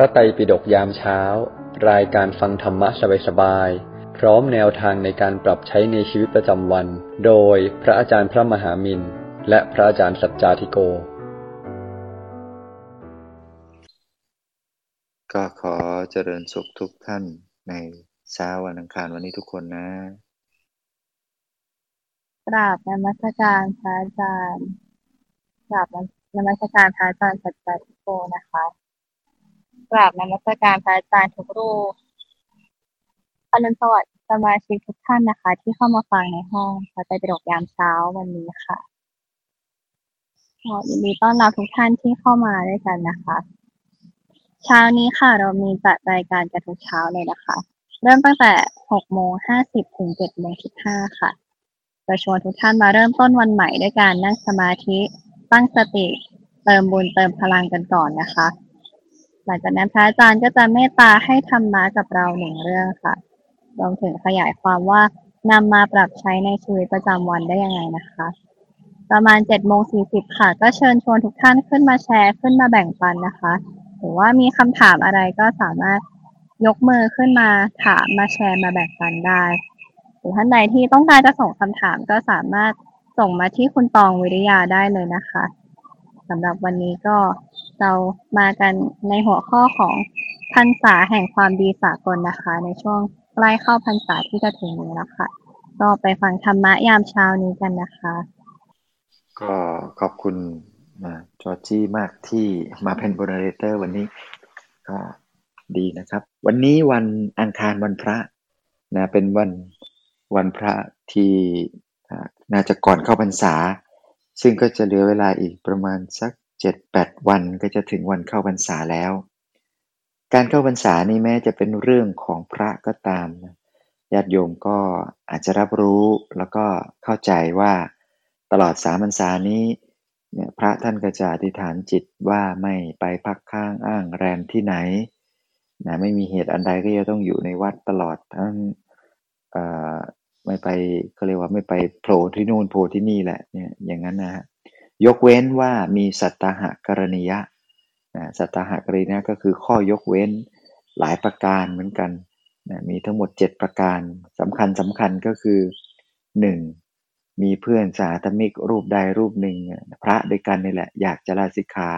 ระไตรปิฎกยามเช้า รายการฟังธรรมะสบายๆ พร้อมแนวทางในการปรับใช้ในชีวิตประจำวัน โดยพระอาจารย์พระมหามินและพระอาจารย์สัจจาธิโก ก็ขอเจริญสุขทุกท่านในเช้าวันอังคารวันนี้ทุกคนนะกราบนมัสการพระอาจารย์กราบนมัสการพระอาจารย์สัจจทิโกนะคะ กราบนมัสการพระอาจารย์ทุกรูปอรุณสวัสดิ์สมาชิกทุกท่านนะคะ ที่เข้ามาฟังในห้องพระไตรปิฎกยามเช้าวันนี้ค่ะขอยินดีต้อนรับทุกท่านที่เข้ามาด้วยกันนะคะ เช้านี้ค่ะเรามีจัดรายการกันทุกเช้าเลยนะคะ เริ่มตั้งแต่6โมง50ถึง7โมง15ค่ะจะชวนทุกท่านมาเริ่มต้นวันใหม่ด้วยการนั่งสมาธิตั้งสติเติมบุญเติมพลังกันก่อนนะคะ ลังจากนั้นพระอาจารย์ก็จะเมตตาให้ธรรมะกับเราหนึ่งเรื่องค่ะรวมถึงขยายความว่านำมาปรับใช้ในชีวิตประจำวันได้ยังไงนะคะ ประมาณ7โมง40ค่ะ ก็เชิญชวนทุกท่านขึ้นมาแชร์ขึ้นมาแบ่งปันนะคะ หรือว่ามีคำถามอะไรก็สามารถยกมือขึ้นมาถามมาแชร์มาแบ่งปันได้ หรือท่านใดที่ต้องการจะส่งคำถามก็สามารถส่งมาที่คุณตองวิริยาได้เลยนะคะสำหรับวันนี้ก็ เรามากันในหัวข้อของพรรษาแห่งความดีสากลนะคะ ในช่วงใกล้เข้าพรรษาที่จะถึงนี้แล้วค่ะ ก็ไปฟังธรรมะยามเช้านี้กันนะคะ ก็ขอบคุณนะจอร์จี้มากที่มาเป็นบรเรเตอร์วันนี้ก็ดีนะครับ วันนี้วันอังคารวันพระนะเป็นวันวันพระที่น่าจะก่อนเข้าพรรษา ซึ่งก็จะเหลือเวลาอีกประมาณสัก 7-8วันก็จะถึงวันเข้าพรรษาแล้ว การเข้าพรรษานี่แม้จะเป็นเรื่องของพระก็ตามญาติโยมก็อาจจะรับรู้แล้วก็เข้าใจว่าตลอดสามพรรษานี้เนี่ยพระท่านก็จะอธิษฐานจิตว่าไม่ไปพักข้างอ้างแรมที่ไหนนะไม่มีเหตุอันใดก็จะต้องอยู่ในวัดตลอดทั้งไม่ไปเขาเรียกว่าไม่ไปโผล่ที่นู่นโผล่ที่นี่แหละเนี่ยอย่างนั้นนะฮะ ยกเว้นว่ามีสัตตหกรณียะนะสัตตหกรณียะก็คือข้อยกเว้นหลายประการเหมือนกันนะมีทั้งหมด 7 ประการสำคัญสำคัญก็คือ 1. มีเพื่อนสาธมิกรูปใดรูปหนึ่ง พระด้วยกันนี่แหละ อยากจะลาสิกขา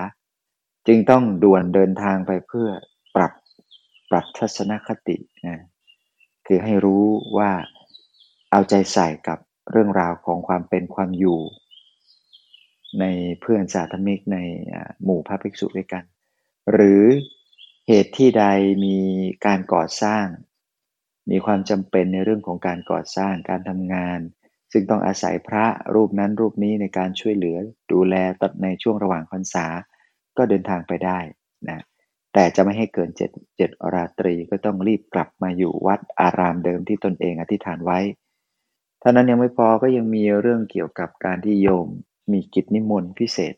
จึงต้องด่วนเดินทางไปเพื่อปรับปรับทัศนคตินะคือให้รู้ว่าเอาใจใส่กับเรื่องราวของความเป็นความอยู่ ในเพื่อนสาธมิกในหมู่พระภิกษุด้วยกัน หรือเหตุที่ใดมีการก่อสร้าง มีความจำเป็นในเรื่องของการก่อสร้างการทำงาน ซึ่งต้องอาศัยพระรูปนั้นรูปนี้ในการช่วยเหลือดูแลตัดในช่วงระหว่างพรรษาก็เดินทางไปได้นะแต่จะไม่ให้เกินเจ็ดเจ็ดราตรีก็ต้องรีบกลับมาอยู่วัดอารามเดิมที่ตนเองอธิษฐานไว้ท่านั้นยังไม่พอก็ยังมีเรื่องเกี่ยวกับการที่โยม มีกิจนิมนต์พิเศษ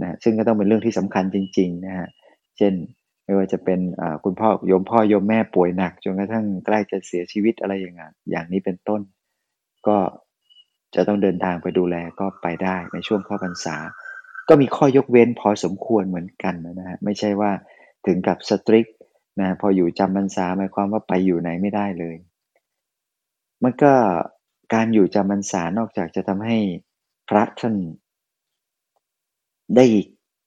นะซึ่งก็ต้องเป็นเรื่องที่สำคัญจริงๆนะฮะเช่นไม่ว่าจะเป็นคุณพ่อโยมพ่อโยมแม่ป่วยหนักจนกระทั่งใกล้จะเสียชีวิตอะไรอย่างเงี้ยอย่างนี้เป็นต้น ก็จะต้องเดินทางไปดูแลก็ไปได้ในช่วงเข้าพรรษา ก็มีข้อยกเว้นพอสมควรเหมือนกันนะฮะไม่ใช่ว่าถึงกับสตริกนะพออยู่จำพรรษาหมายความว่าไปอยู่ไหนไม่ได้เลย มันก็การอยู่จำพรรษานอกจากจะทำให้ พระท่านได้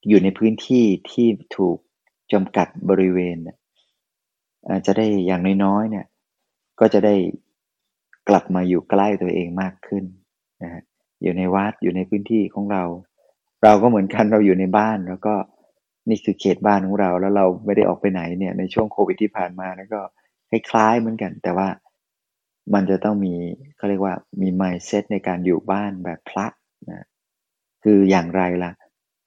อยู่ในพื้นที่ที่ถูกจำกัดบริเวณจจะได้อย่างน้อยๆเนี่ย ก็จะได้กลับมาอยู่ใกล้ตัวเองมากขึ้นนะฮะอยู่ในวัดอยู่ในพื้นที่ของเรา เราก็เหมือนกันเราอยู่ในบ้านแล้วก็นี่คือเขตบ้านของเรา แล้วเราไม่ได้ออกไปไหนเนี่ย ในช่วงโควิดที่ผ่านมาแล้วก็คล้ายๆเหมือนกัน แต่ว่ามันจะต้องมีเขาเรียกว่ามี mindset ในการอยู่บ้านแบบพระ นะคืออย่างไรล่ะ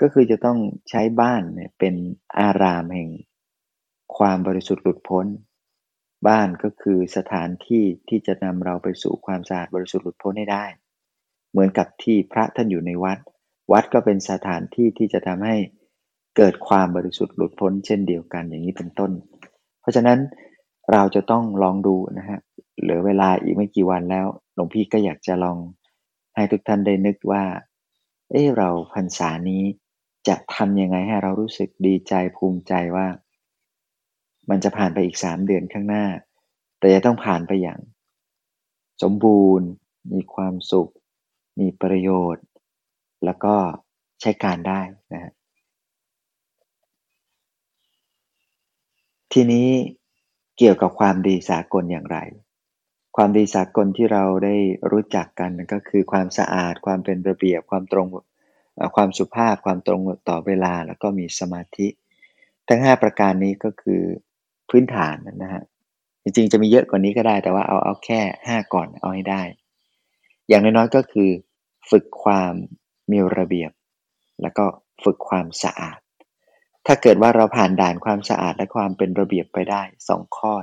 ก็คือจะต้องใช้บ้านเนี่ยเป็นอารามแห่ง ความบริสุทธิ์หลุดพ้น บ้านก็คือสถานที่ที่จะนำเราไปสู่ความสะอาดบริสุทธิ์หลุดพ้นให้ได้ เหมือนกับที่พระท่านอยู่ในวัด วัดก็เป็นสถานที่ที่จะทำให้เกิดความบริสุทธิ์หลุดพ้น เช่นเดียวกันอย่างนี้เป็นต้น เพราะฉะนั้นเราจะต้องลองดูนะฮะเหลือเวลาอีกไม่กี่วันแล้วหลวงพี่ก็อยากจะลอง ให้ทุกท่านได้นึกว่า เออเราพรรษานี้จะทำยังไงให้เรารู้สึกดีใจภูมิใจว่า มันจะผ่านไปอีกสามเดือนข้างหน้า แต่จะต้องผ่านไปอย่าง สมบูรณ์ มีความสุข มีประโยชน์ แล้วก็ใช้การได้นะฮะทีนี้เกี่ยวกับความดีสากลอย่างไร ความดีสากลที่เราได้รู้จักกันก็คือความสะอาด ความเป็นระเบียบ ความตรง ความสุภาพ ความตรงต่อเวลา แล้วก็มีสมาธิ ทั้ง 5 ประการนี้ก็คือพื้นฐานนะฮะ จริงๆ จะมีเยอะกว่านี้ก็ได้ แต่ว่าเอาเอาแค่ 5 ก่อนเอาให้ได้ อย่างน้อยๆ ก็คือ ฝึกความมีระเบียบ แล้วก็ฝึกความสะอาด ถ้าเกิดว่าเราผ่านด่านความสะอาดและความเป็นระเบียบไปได้สองข้อ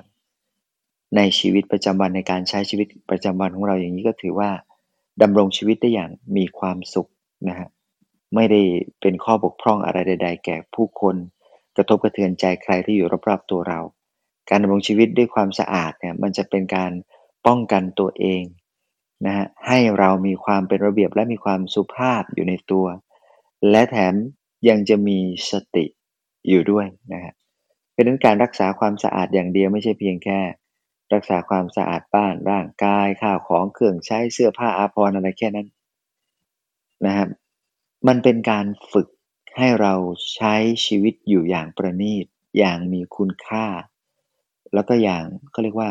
ในชีวิตประจำวันในการใช้ชีวิตประจำวันของเราอย่างนี้ก็ถือว่าดำรงชีวิตได้อย่างมีความสุขนะฮะไม่ได้เป็นข้อบกพร่องอะไรใด ๆ แก่ผู้คน กระทบกระเทือนใจใครที่อยู่รอบๆตัวเรา การดำรงชีวิตด้วยความสะอาดเนี่ยมันจะเป็นการป้องกันตัวเองนะฮะให้เรามีความเป็นระเบียบและมีความสุภาพอยู่ในตัว และแถมยังจะมีสติอยู่ด้วยนะฮะเพราะนั้นการรักษาความสะอาดอย่างเดียวไม่ใช่เพียงแค่ รักษาความสะอาดบ้านร่างกายข้าวของเครื่องใช้เสื้อผ้าอาภรณ์อะไรแค่นั้นนะครับ มันเป็นการฝึกให้เราใช้ชีวิตอยู่อย่างประณีต อย่างมีคุณค่า แล้วก็อย่างเขาเรียกว่า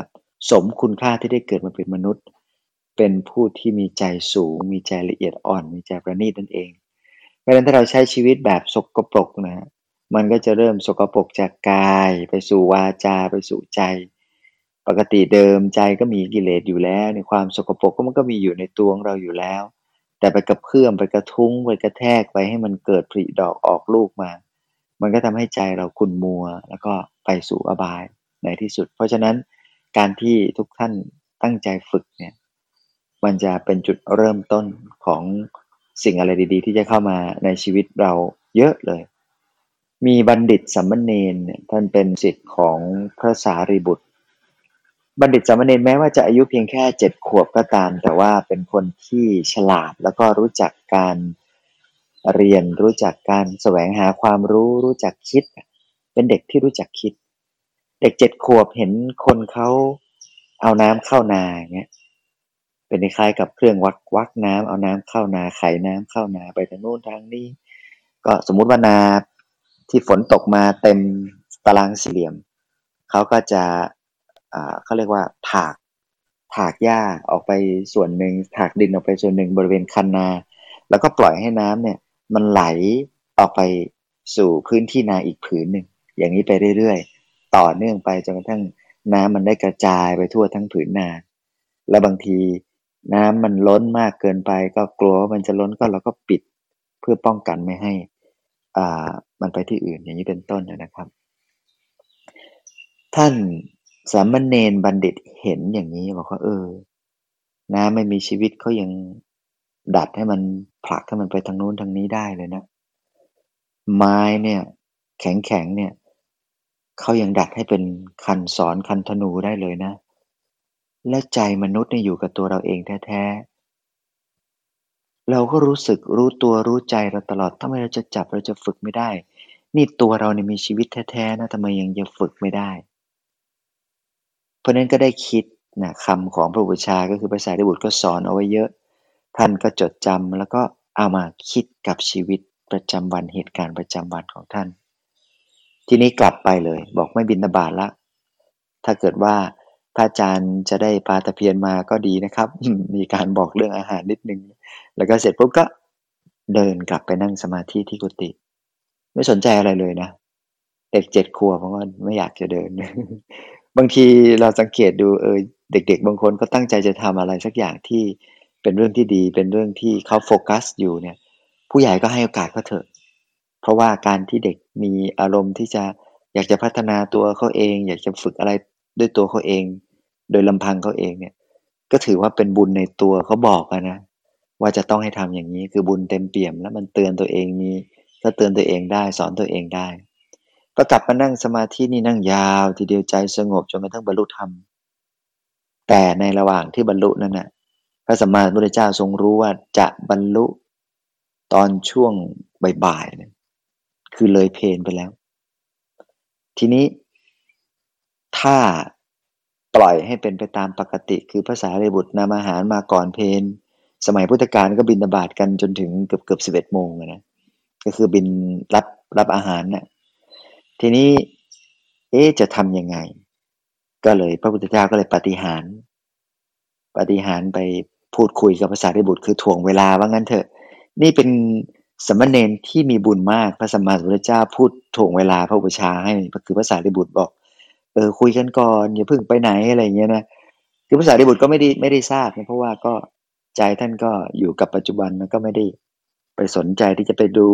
สมคุณค่าที่ได้เกิดมาเป็นมนุษย์ เป็นผู้ที่มีใจสูง มีใจละเอียดอ่อน มีใจประณีตนั่นเองเพราะฉะนั้นถ้าเราใช้ชีวิตแบบสกปรกนะมันก็จะเริ่มสกปรกจากกาย ไปสู่วาจาไปสู่ใจ ปกติเดิมใจก็มีกิเลสอยู่แล้ว ในความสกปรกก็มันก็มีอยู่ในตัวของเราอยู่แล้ว แต่ไปกระเพื่อมไปกระทุ้งไปกระแทกไปให้มันเกิดผลิดอกออกลูกมา มันก็ทำให้ใจเราขุ่นมัว แล้วก็ไปสู่อบายในที่สุด เพราะฉะนั้นการที่ทุกท่านตั้งใจฝึกเนี่ยมันจะเป็นจุดเริ่มต้นของสิ่งอะไรดี ๆ ที่จะเข้ามาในชีวิตเราเยอะเลย มีบัณฑิตสัมมเนนเนี่ยท่านเป็นสิทธิ์ของพระสารีบุตร บัณฑิตสัมเนนแม้ว่าจะอายุเพียงแค่เจ็ดขวบก็ตาม แต่ว่าเป็นคนที่ฉลาดแล้วก็รู้จักการเรียนรู้จักการแสวงหาความรู้รู้จักคิด เป็นเด็กที่รู้จักคิด เด็กเจ็ดขวบเห็นคนเขาเอาน้ำเข้านาเงี้ยเป็นคล้ายกับเครื่องวักวักน้ำเอาน้ำเข้านาไขน้ำเข้านาไปทางโน้นทางนี้ ก็สมมุติว่านาที่ฝนตกมาเต็มตารางสี่เหลี่ยมเขาก็จะ เขาเรียกว่าถากถากหญ้าออกไปส่วนหนึ่งถากดินออกไปส่วนหนึ่งบริเวณคันนา แล้วก็ปล่อยให้น้ำเนี่ย มันไหลออกไปสู่พื้นที่นาอีกผืนหนึ่งอย่างนี้ไปเรื่อยๆ ต่อเนื่องไปจนกระทั่งน้ำมันได้กระจายไปทั่วทั้งผืนนา แล้วบางทีน้ำมันล้นมากเกินไป ก็กลัวว่ามันจะล้นก็เราก็ปิดเพื่อป้องกันไม่ให้ อ่า มันไปที่อื่นอย่างนี้เป็นต้นนะครับ ท่าน สามเณรบัณฑิตเห็นอย่างนี้บอกว่าเออน้ำไม่มีชีวิตเขายังดัดให้มันผลักให้มันไปทางนู้นทางนี้ได้เลยนะ ไม้เนี่ย แข็งแข็งเนี่ยเขายังดัดให้เป็นคันสอนคันธนูได้เลยนะ และใจมนุษย์เนี่ยอยู่กับตัวเราเองแท้ๆเราก็รู้สึกรู้ตัวรู้ใจเราตลอดทำไมเราจะจับเราจะฝึกไม่ได้ นี่ตัวเราเนี่ยมีชีวิตแท้ๆนะทำไมยังจะฝึกไม่ได้ เพราะนั้นก็ได้คิดนะคำของพระบุชาก็คือภาษาดิบุตรก็สอนเอาไว้เยอะ ท่านก็จดจำแล้วก็เอามาคิดกับชีวิตประจำวันเหตุการณ์ประจำวันของท่าน ทีนี้กลับไปเลย บอกไม่บินตบาทละ ถ้าเกิดว่าพระอาจารย์จะได้ปาตะเพียนมาก็ดีนะครับ มีการบอกเรื่องอาหารนิดนึง แล้วก็เสร็จปุ๊บก็เดินกลับไปนั่งสมาธิที่กุฏิไม่สนใจอะไรเลยนะเด็กเจ็ดขวบเพราะว่าไม่อยากจะเดิน บางทีเราสังเกตดูเออเด็ก ๆ บางคนก็ตั้งใจจะทำอะไรสักอย่างที่เป็นเรื่องที่ดีเป็นเรื่องที่เขาโฟกัสอยู่เนี่ย ผู้ใหญ่ก็ให้โอกาสเขาเถอะ เพราะว่าการที่เด็กมีอารมณ์ที่จะอยากจะพัฒนาตัวเขาเอง อยากจะฝึกอะไรด้วยตัวเขาเอง โดยลำพังเขาเองเนี่ย ก็ถือว่าเป็นบุญในตัวเขาบอกนะ ว่าจะต้องให้ทำอย่างนี้คือบุญเต็มเปี่ยม แล้วมันเตือนตัวเองมีก็เตือนตัวเองได้สอนตัวเองได้ ก็กลับมานั่งสมาธินี่นั่งยาว ทีเดียวใจสงบจนกระทั่งบรรลุธรรม แต่ในระหว่างที่บรรลุนั่นนะพระสัมมาสัมพุทธเจ้าทรงรู้ว่าจะบรรลุตอนช่วงบ่ายๆคือเลยเพนไปแล้ว ทีนี้ถ้าปล่อยให้เป็นไปตามปกติ คือภาษาเรบุตรนำอาหารมาก่อนเพนสมัยพุทธกาลก็บินบาตกันจนถึงเกือบเกือบสิบเอ็ดโมงนะก็คือบินรับรับอาหารนะ่ะ ทีนี้ เอ๊จะทำยังไง ก็เลยพระพุทธเจ้าก็เลยปฏิหารปฏิหารไปพูดคุยกับภาษาริบุตรคือถ่วงเวลาว่างั้นเถอะ นี่เป็นสมณเณรที่มีบุญมากพระสัมมาสัมพุทธเจ้าพูดถ่วงเวลาพระอุปชาให้คือภาษาริบุตรบอก เออคุยกันก่อนอย่าเพิ่งไปไหนอะไรอย่างเงี้ยนะคือภาษาริบุตรก็ไม่ได้ไม่ได้ทราบนะเพราะว่าก็ใจท่านก็อยู่กับปัจจุบันนะก็ไม่ได้ไปสนใจที่จะไปดู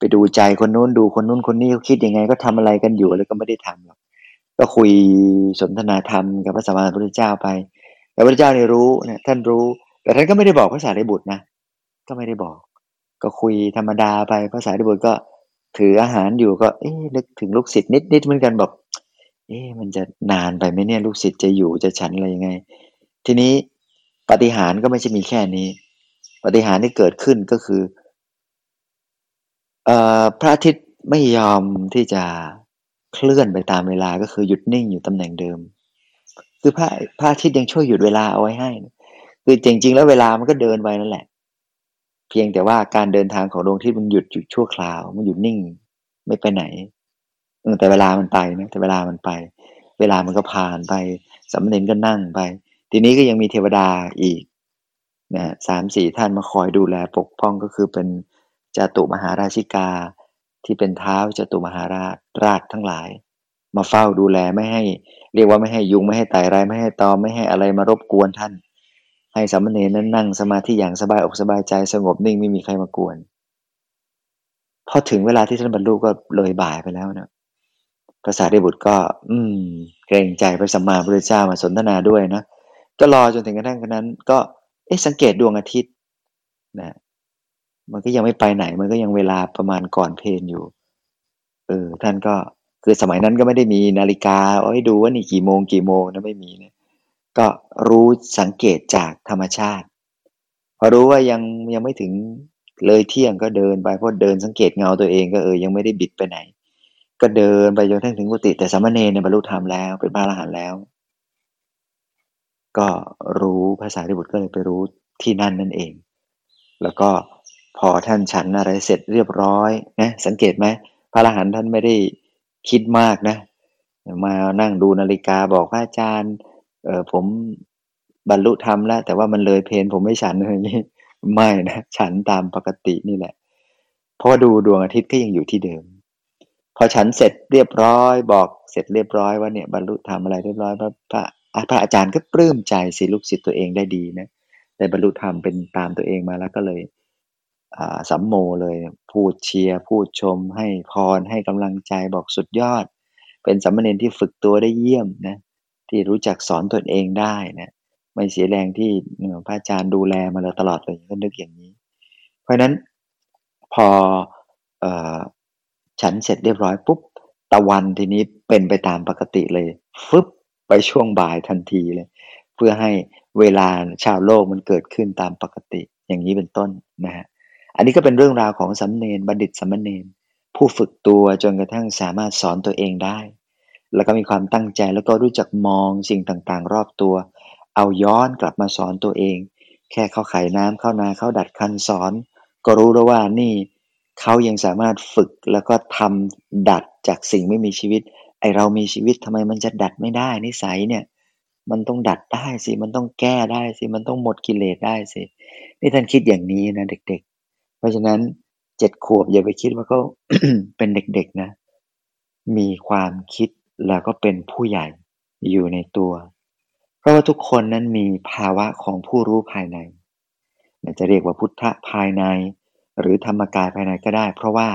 ไปดูใจคนนู้นดูคนนู้นคนนี้เขาคิดยังไง ก็ทำอะไรกันอยู่แล้วก็ไม่ได้ทำหรอกก็คุยสนทนาธรรมกับพระสัมมาสัมพุทธเจ้าไป แต่พระเจ้าเนี่ยรู้เนี่ยท่านรู้ แต่ท่านก็ไม่ได้บอกภาษาริบุตรนะก็ไม่ได้บอก ก็คุยธรรมดาไปภาษาริบุตรก็ถืออาหารอยู่ก็ เอ๊ะนึกถึงลูกศิษย์นิดนิดเหมือนกันบอก เอ๊ะมันจะนานไปไหมเนี่ยลูกศิษย์จะอยู่จะฉันอะไรยังไง ทีนี้ปฏิหารก็ไม่ใช่มีแค่นี้ ปฏิหารที่เกิดขึ้นก็คือ พระอาทิตย์ไม่ยอมที่จะเคลื่อนไปตามเวลาก็คือหยุดนิ่งอยู่ตำแหน่งเดิม คือพระพระอาทิตย์ยังช่วยหยุดเวลาเอาไว้ให้ คือจริง ๆ แล้วเวลามันก็เดินไปนั่นแหละ เพียงแต่ว่าการเดินทางของดวงอาทิตย์มันหยุดอยู่ชั่วคราว มันหยุดนิ่งไม่ไปไหนแต่เวลามันไปนะแต่เวลามันไป เวลามันก็ผ่านไปสำเร็จก็นั่งไป ทีนี้ก็ยังมีเทวดาอีกนะสามสี่ท่านมาคอยดูแลปกป้องก็คือเป็น จตุมหาราชิกา ที่เป็นเท้าจตุมหาราชราชทั้งหลาย มาเฝ้าดูแลไม่ให้ เรียกว่าไม่ให้ยุงไม่ให้ไต่ไรไม่ให้ตอมไม่ให้อะไรมารบกวนท่าน ให้สามเณรนั้นนั่งสมาธิอย่างสบายอกสบายใจสงบนิ่งไม่มีใครมากวนพอถึงเวลาที่ท่านบรรลุก็เลยบ่ายไปแล้วนะภาษาเดบุตรก็ อืม เกรงใจพระสัมมาพุทธเจ้ามาสนทนาด้วยนะก็รอจนถึงกระทั่งนั้น ก็เอ๊ะสังเกตดวงอาทิตย์นะ มันก็ยังไม่ไปไหน มันก็ยังเวลาประมาณก่อนเพลนอยู่ เออ ท่านก็คือสมัยนั้นก็ไม่ได้มีนาฬิกาเอาให้ดูว่านี่กี่โมงกี่โมงนะไม่มีเนี่ยก็รู้สังเกตจากธรรมชาติ พอรู้ว่ายังยังไม่ถึงเลยเที่ยงก็เดินไปเพราะเดินสังเกตเงาตัวเองก็เออยังไม่ได้บิดไปไหน ก็เดินไปจนถึงกุฏิแต่สามเณรเนี่ยบรรลุธรรมแล้วเป็นพระอรหันต์แล้ว ก็รู้ภาษาที่บุตรก็เลยไปรู้ที่นั่นนั่นเอง แล้วก็ พอท่านฉันอะไรเสร็จเรียบร้อยนะสังเกตไหมพระอรหันต์ท่านไม่ได้คิดมากนะ มานั่งดูนาฬิกาบอกพระอาจารย์เออผมบรรลุธรรมแล้ว แต่ว่ามันเลยเพนผมไม่ฉันอะไรอย่างนี้ไม่นะฉันตามปกตินี่แหละ เพราะดูดวงอาทิตย์ก็ยังอยู่ที่เดิม พอฉันเสร็จเรียบร้อย บอกเสร็จเรียบร้อยว่าเนี่ยบรรลุธรรมอะไรเรียบร้อยพระพระพระอาจารย์ก็ปลื้มใจสิลูกศิษย์ตัวเองได้ดีนะได้บรรลุธรรมเป็นตามตัวเองมาแล้วก็เลย สัมโมเลย พูดเชียร์พูดชม ให้พรให้กำลังใจบอกสุดยอด เป็นสัมมาเนที่ฝึกตัวได้เยี่ยมนะที่รู้จักสอนตนเองได้นะไม่เสียแรงที่พระอาจารย์ดูแลมาตลอดเลยก็นึกอย่างนี้ เพราะฉะนั้นพออฉันเสร็จเรียบร้อยปุ๊บตะวันทีนี้เป็นไปตามปกติเลยฟึบไปช่วงบ่ายทันทีเลย เพื่อให้เวลาชาวโลกมันเกิดขึ้นตามปกติอย่างนี้เป็นต้นนะฮะ อันนี้ก็เป็นเรื่องราวของสัมเนนบัณฑิตสัมเนนผู้ฝึกตัวจนกระทั่งสามารถสอนตัวเองได้ แล้วก็มีความตั้งใจแล้วก็รู้จักมองสิ่งต่างๆ รอบตัว เอาย้อนกลับมาสอนตัวเอง แค่เขาไขน้ำเข้านาเขาดัดคันสอน ก็รู้แล้วว่านี่เขายังสามารถฝึกแล้วก็ทำดัดจากสิ่งไม่มีชีวิต ไอเรามีชีวิตทำไมมันจะดัดไม่ได้นิสัยเนี่ยมันต้องดัดได้สิ มันต้องแก้ได้สิ มันต้องหมดกิเลสได้สิ นี่ท่านคิดอย่างนี้นะเด็ก เพราะฉะนั้นเจ็ดขวบอย่าไปคิดว่าเขาเป็นเด็กๆนะ มีความคิดแล้วก็เป็นผู้ใหญ่อยู่ในตัว เพราะว่าทุกคนนั้นมีภาวะของผู้รู้ภายใน จะเรียกว่าพุทธภายใน หรือธรรมกายภายในก็ได้ เพราะว่า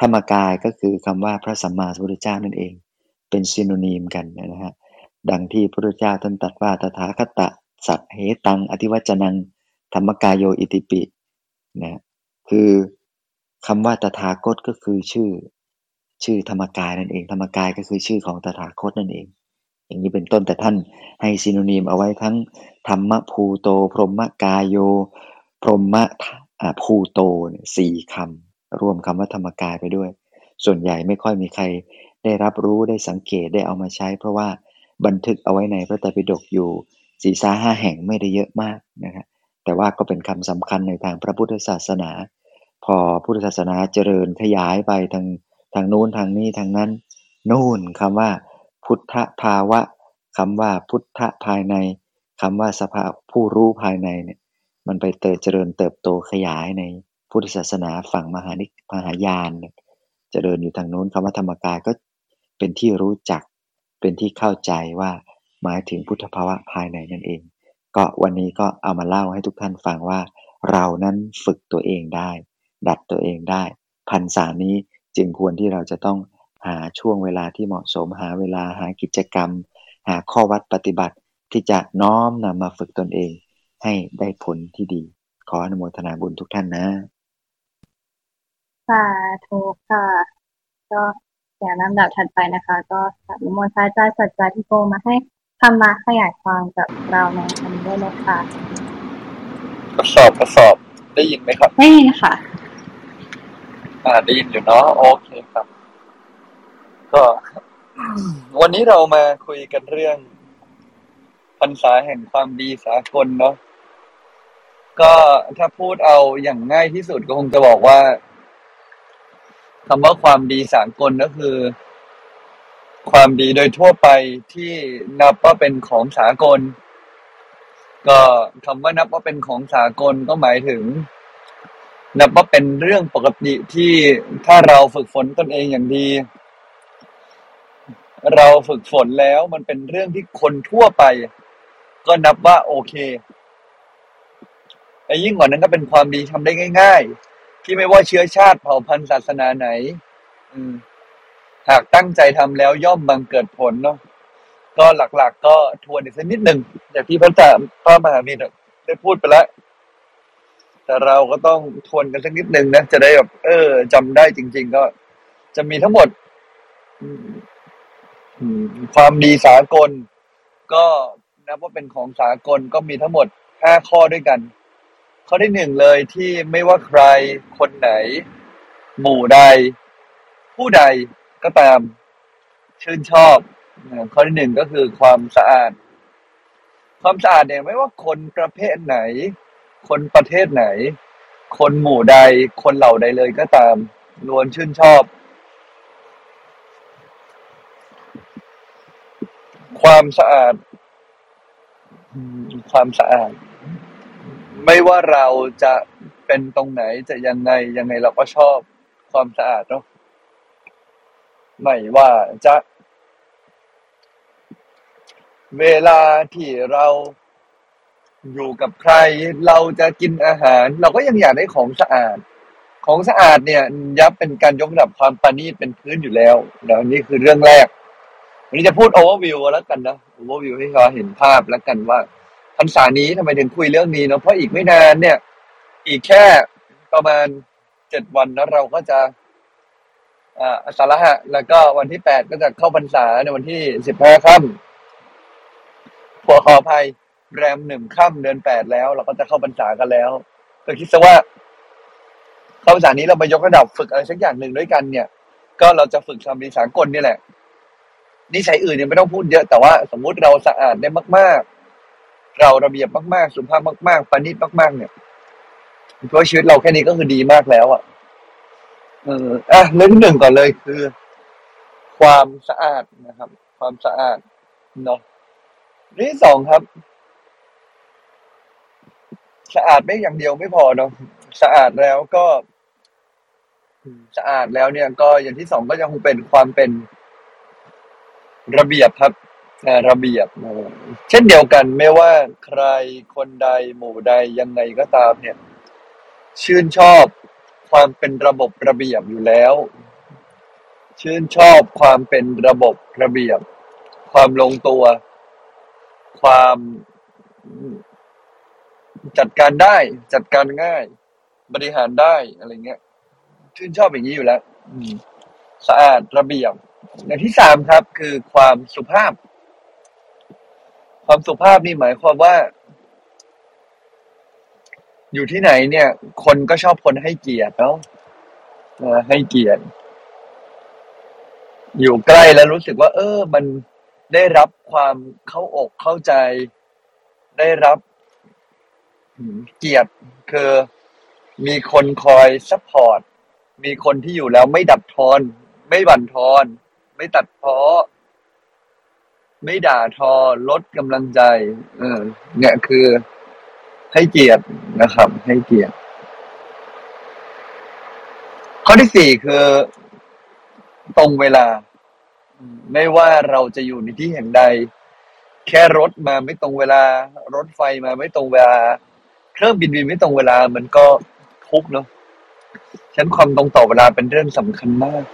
ธรรมกายก็คือคำว่าพระสัมมาสัมพุทธเจ้านั่นเอง เป็นซิโนนีมกันนะฮะดังที่พระพุทธเจ้าท่านตรัสว่าตถาคตะสัตเหตัง อธิวัจนัง ธรรมกายโยอิติปินะ คือคำว่าตถาคตก็คือชื่อ ชื่อธรรมกายนั่นเอง ธรรมกายก็คือชื่อของตถาคตนั่นเอง อย่างนี้เป็นต้นแต่ท่านให้ซีโนนิมเอาไว้ทั้งธรรมภูโต พรหมกายโย พรหมภูโตสี่คำรวมคำว่าธรรมกายไปด้วย ส่วนใหญ่ไม่ค่อยมีใครได้รับรู้ได้สังเกตได้เอามาใช้ เพราะว่าบันทึกเอาไว้ในพระไตรปิฎกอยู่สี่สาห้าแห่งไม่ได้เยอะมากนะครับ แต่ว่าก็เป็นคำสำคัญในทางพระพุทธศาสนา พอพุทธศาสนาเจริญขยายไปทางทางนู้นทางนี้ทางนั้น นู่นคำว่า พุทธภาวะคำว่าพุทธภายในคำว่าสภาพผู้รู้ภายในเนี่ยมันไปเติเจริญเติบโตขยายในพุทธศาสนาฝั่งมหานิมหายานเจริญอยู่ทางนู้นคำว่าธรรมกายก็เป็นที่รู้จักเป็นที่เข้าใจว่าหมายถึงพุทธภาวะภายในนั่นเอง ก็วันนี้ก็เอามาเล่าให้ทุกท่านฟังว่า เรานั้นฝึกตัวเองได้ ดัดตัวเองได้พันษานี้จึงควรที่เราจะต้องหาช่วงเวลาที่เหมาะสมหาเวลาหากิจกรรม หาข้อวัดปฏิบัติที่จะน้อมนำมาฝึกตนเอง ให้ได้ผลที่ดี ขออนุโมทนาบุญทุกท่านนะสาธุค่ะก็อย่างลำดับถัดไปนะคะ ก็สาธุมนต์พระอาจารย์สัจจาทิโกมาให้ ธรรมะขยายความกับเราในวันนี้ด้วยนะคะกระสอบกระสอบได้ยินไหมครับ ได้ยินค่ะ อ่าได้ยินอยู่เนาะโอเคครับ ก็ วันนี้เรามาคุยกันเรื่องพรรษาแห่งความดีสากลเนาะก็ถ้าพูดเอาอย่างง่ายที่สุดก็คงจะบอกว่าคำว่าความดีสากลก็คือ ความดีโดยทั่วไปที่นับว่าเป็นของสากล ก็คำว่านับว่าเป็นของสากลก็หมายถึง นับว่าเป็นเรื่องปกติที่ถ้าเราฝึกฝนตนเองอย่างดี เราฝึกฝนแล้วมันเป็นเรื่องที่คนทั่วไป ก็นับว่าโอเคไอ้ยิ่งกว่านั้นก็เป็นความดีทำได้ง่าย ๆ ที่ไม่ว่าเชื้อชาติเผ่าพันธุ์ศาสนาไหน อืม หากตั้งใจทำแล้วย่อมบังเกิดผลเนาะก็หลักๆกก็ทวนอีกสักนิดหนึ่งอย่างที่พระจามพระมหามีได้พูดไปแล้วแต่เราก็ต้องทวนกันสักนิดหนึ่งนะจะได้แบบเออจำได้จริง ๆ ก็ จะมีทั้งหมดความดีสากล ก็นับว่าเป็นของสากลก็มีทั้งหมดห้าข้อด้วยกัน ข้อที่หนึ่งเลยที่ไม่ว่าใครคนไหน หมู่ใด ผู้ใด ก็ตามชื่นชอบข้อที่หนึ่งก็คือความสะอาด ความสะอาดเนี่ยไม่ว่าคนประเภทไหน คนประเทศไหน คนหมู่ใด คนเหล่าใดเลยก็ตามล้วนชื่นชอบ ความสะอาด ความสะอาด ไม่ว่าเราจะเป็นตรงไหนจะยังไงยังไงเราก็ชอบความสะอาดเนาะ ไม่ว่าจะ เวลาที่เราอยู่กับใคร เราจะกินอาหาร เราก็ยังอยากได้ของสะอาด ของสะอาดเนี่ย ยับเป็นการยกระดับความปานีตเป็นพื้นอยู่แล้วแล้วนี่คือเรื่องแรกวันนี้จะพูดโอเวอร์วิวแล้วกันนะโอเวอร์วิวให้เขาเห็นภาพแล้วกันว่าพรรษานี้ทำไมถึงคุยเรื่องนี้เนาะเพราะอีกไม่นานเนี่ย อีกแค่ประมาณเจ็ดวันนะเราก็จะ อ่าสาระหะ แล้วก็วันที่แปดก็จะเข้าพรรษาในวันที่สิบห้าค่ำขอขออภัยแรมหนึ่งค่ำเดือนแปดแล้ว เราก็จะเข้าพรรษากันแล้วก็คิดซะว่าเข้าพรรษานี้เราไปยกระดับฝึกอะไรสักอย่างหนึ่งด้วยกันเนี่ย ก็เราจะฝึกทำดีสากลนี่แหละนิสัยอื่นเนี่ยไม่ต้องพูดเยอะแต่ว่าสมมุติเราสะอาดได้มาก ๆ เราระเบียบมาก ๆ สุภาพมาก ๆปณิตมาก ๆ เนี่ยเพราะชีวิตเราแค่นี้ก็คือดีมากแล้วอะ เอออะเรื่องที่หนึ่งก่อนเลยคือ ความสะอาดนะครับ ความสะอาดเนาะเรื่องที่สองครับ สะอาดไม่อย่างเดียวไม่พอเนาะสะอาดแล้วก็สะอาดแล้วเนี่ย ก็อย่างที่สองก็ยังคงเป็นความเป็นระเบียบครับระเบียบ เช่นเดียวกันไม่ว่าใครคนใดหมู่ใดยังไงก็ตามเนี่ย ชื่นชอบ ความเป็นระบบระเบียบอยู่แล้ว ชื่นชอบความเป็นระบบระเบียบ ความลงตัว ความจัดการได้จัดการง่าย บริหารได้อะไรเงี้ย ชื่นชอบอย่างนี้อยู่แล้วสะอาดระเบียบ อย่างที่สามครับ คือความสุภาพ ความสุภาพนี่หมายความว่า อยู่ที่ไหนเนี่ย คนก็ชอบคนให้เกียรติเนาะให้เกียรติ อยู่ใกล้แล้วรู้สึกว่า เออ มันได้รับความเข้าอกเข้าใจ ได้รับเกียรติคือมีคนคอย support มีคนที่อยู่แล้วไม่บั่นทอน ไม่บั่นทอน ไม่ตัดพ้อ ไม่ด่าทอ ลดกำลังใจ เออ เนี่ยคือ ให้เกียรตินะครับ ให้เกียรติ ข้อที่สี่คือ ตรงเวลา ไม่ว่าเราจะอยู่ในที่แห่งใด แค่รถมาไม่ตรงเวลา รถไฟมาไม่ตรงเวลา เครื่องบินบินไม่ตรงเวลา มันก็ทุกเนาะฉันความตรงต่อเวลาเป็นเรื่องสำคัญมาก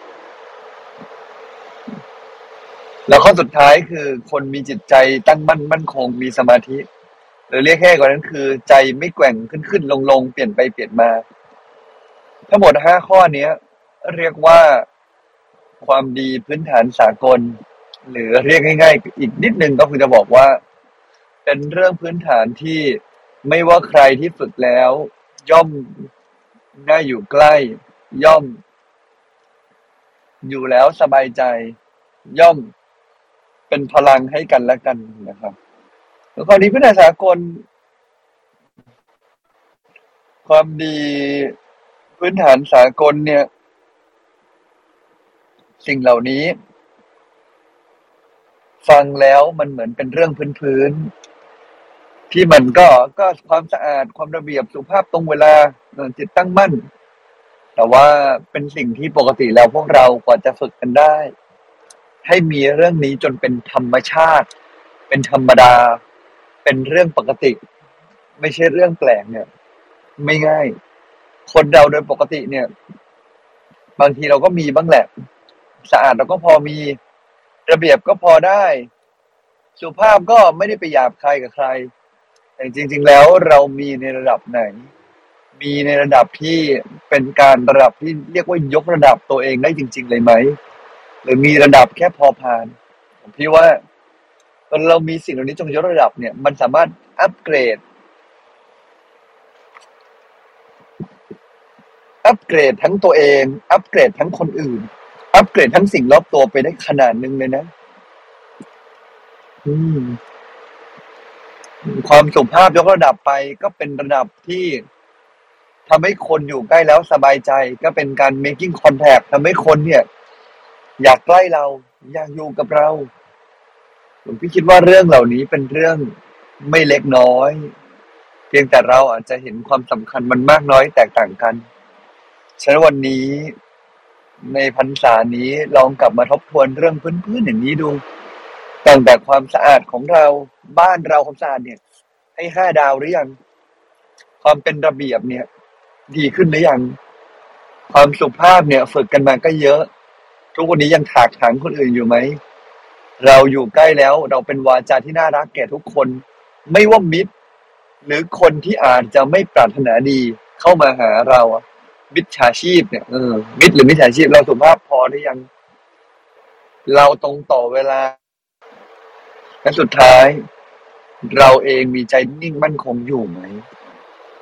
แล้วข้อสุดท้ายคือ คนมีจิตใจตั้งมั่นมั่นคงมีสมาธิ หรือเรียกแค่กว่านั้นคือ ใจไม่แกว่งขึ้นขึ้นลงลงเปลี่ยนไปเปลี่ยนมา ทั้งหมดห้าข้อเนี้ย เรียกว่าความดีพื้นฐานสากล หรือเรียกง่าย ๆ อีกนิดนึงก็คือจะบอกว่า เป็นเรื่องพื้นฐานที่ไม่ว่าใครที่ฝึกแล้ว ย่อมได้อยู่ใกล้ ย่อม อยู่แล้วสบายใจ ย่อมเป็นพลังให้กันและกันนะครับ แล้วข้อนี้พื้นฐานสากล ความดีพื้นฐานสากลเนี่ย สิ่งเหล่านี้ ฟังแล้วมันเหมือนเป็นเรื่องพื้นๆที่มันก็ก็ความสะอาดความระเบียบสุภาพตรงเวลาจิตตั้งมั่น แต่ว่าเป็นสิ่งที่ปกติแล้วพวกเรากว่าจะฝึกกันได้ ให้มีเรื่องนี้จนเป็นธรรมชาติ เป็นธรรมดา เป็นเรื่องปกติ ไม่ใช่เรื่องแปลกเนี่ย ไม่ง่าย คนเราโดยปกติเนี่ย บางทีเราก็มีบ้างแหละ สะอาดเราก็พอมีระเบียบก็พอได้ สุภาพก็ไม่ได้ไปหยาบใครกับใคร แต่จริง ๆ แล้วเรามีในระดับไหน มีในระดับที่เป็นการระดับที่เรียกว่ายกระดับตัวเองได้จริง ๆ เลยไหม หรือมีระดับแค่พอผ่าน ผมพี่ว่า เรามีสิ่งเหล่านี้จงยกระดับเนี่ย มันสามารถอัปเกรด อัปเกรดทั้งตัวเอง อัปเกรดทั้งคนอื่น อัปเกรดทั้งสิ่งรอบตัวไปได้ขนาดหนึ่งเลยนะ อืม ความสุภาพยกระดับไปก็เป็นระดับที่ทำให้คนอยู่ใกล้แล้วสบายใจ ก็เป็นการ making contact ทำให้คนเนี่ย อยากใกล้เรา อยากอยู่กับเรา ผมพี่คิดว่าเรื่องเหล่านี้เป็นเรื่องไม่เล็กน้อย เพียงแต่เราอาจจะเห็นความสำคัญมันมากน้อยแตกต่างกันฉะนั้นวันนี้ในพรรษานี้ลองกลับมาทบทวนเรื่องพื้นๆอย่างนี้ดู ตั้งแต่ความสะอาดของเราบ้านเราความสะอาดเนี่ย ให้ห้าดาวหรือยัง ความเป็นระเบียบเนี่ย ดีขึ้นหรือยัง ความสุภาพเนี่ย ฝึกกันมาก็เยอะ ทุกวันนี้ยังถากถางคนอื่นอยู่ไหม เราอยู่ใกล้แล้วเราเป็นวาจาที่น่ารักแก่ทุกคน ไม่ว่ามิตร หรือคนที่อาจจะไม่ปรารถนาดีเข้ามาหาเรามิจฉาชีพเนี่ยเออมิตรหรือมิจฉาชีพเราสุภาพพอหรือยัง เราตรงต่อเวลาและสุดท้าย เราเองมีใจนิ่งมั่นคงอยู่ไหม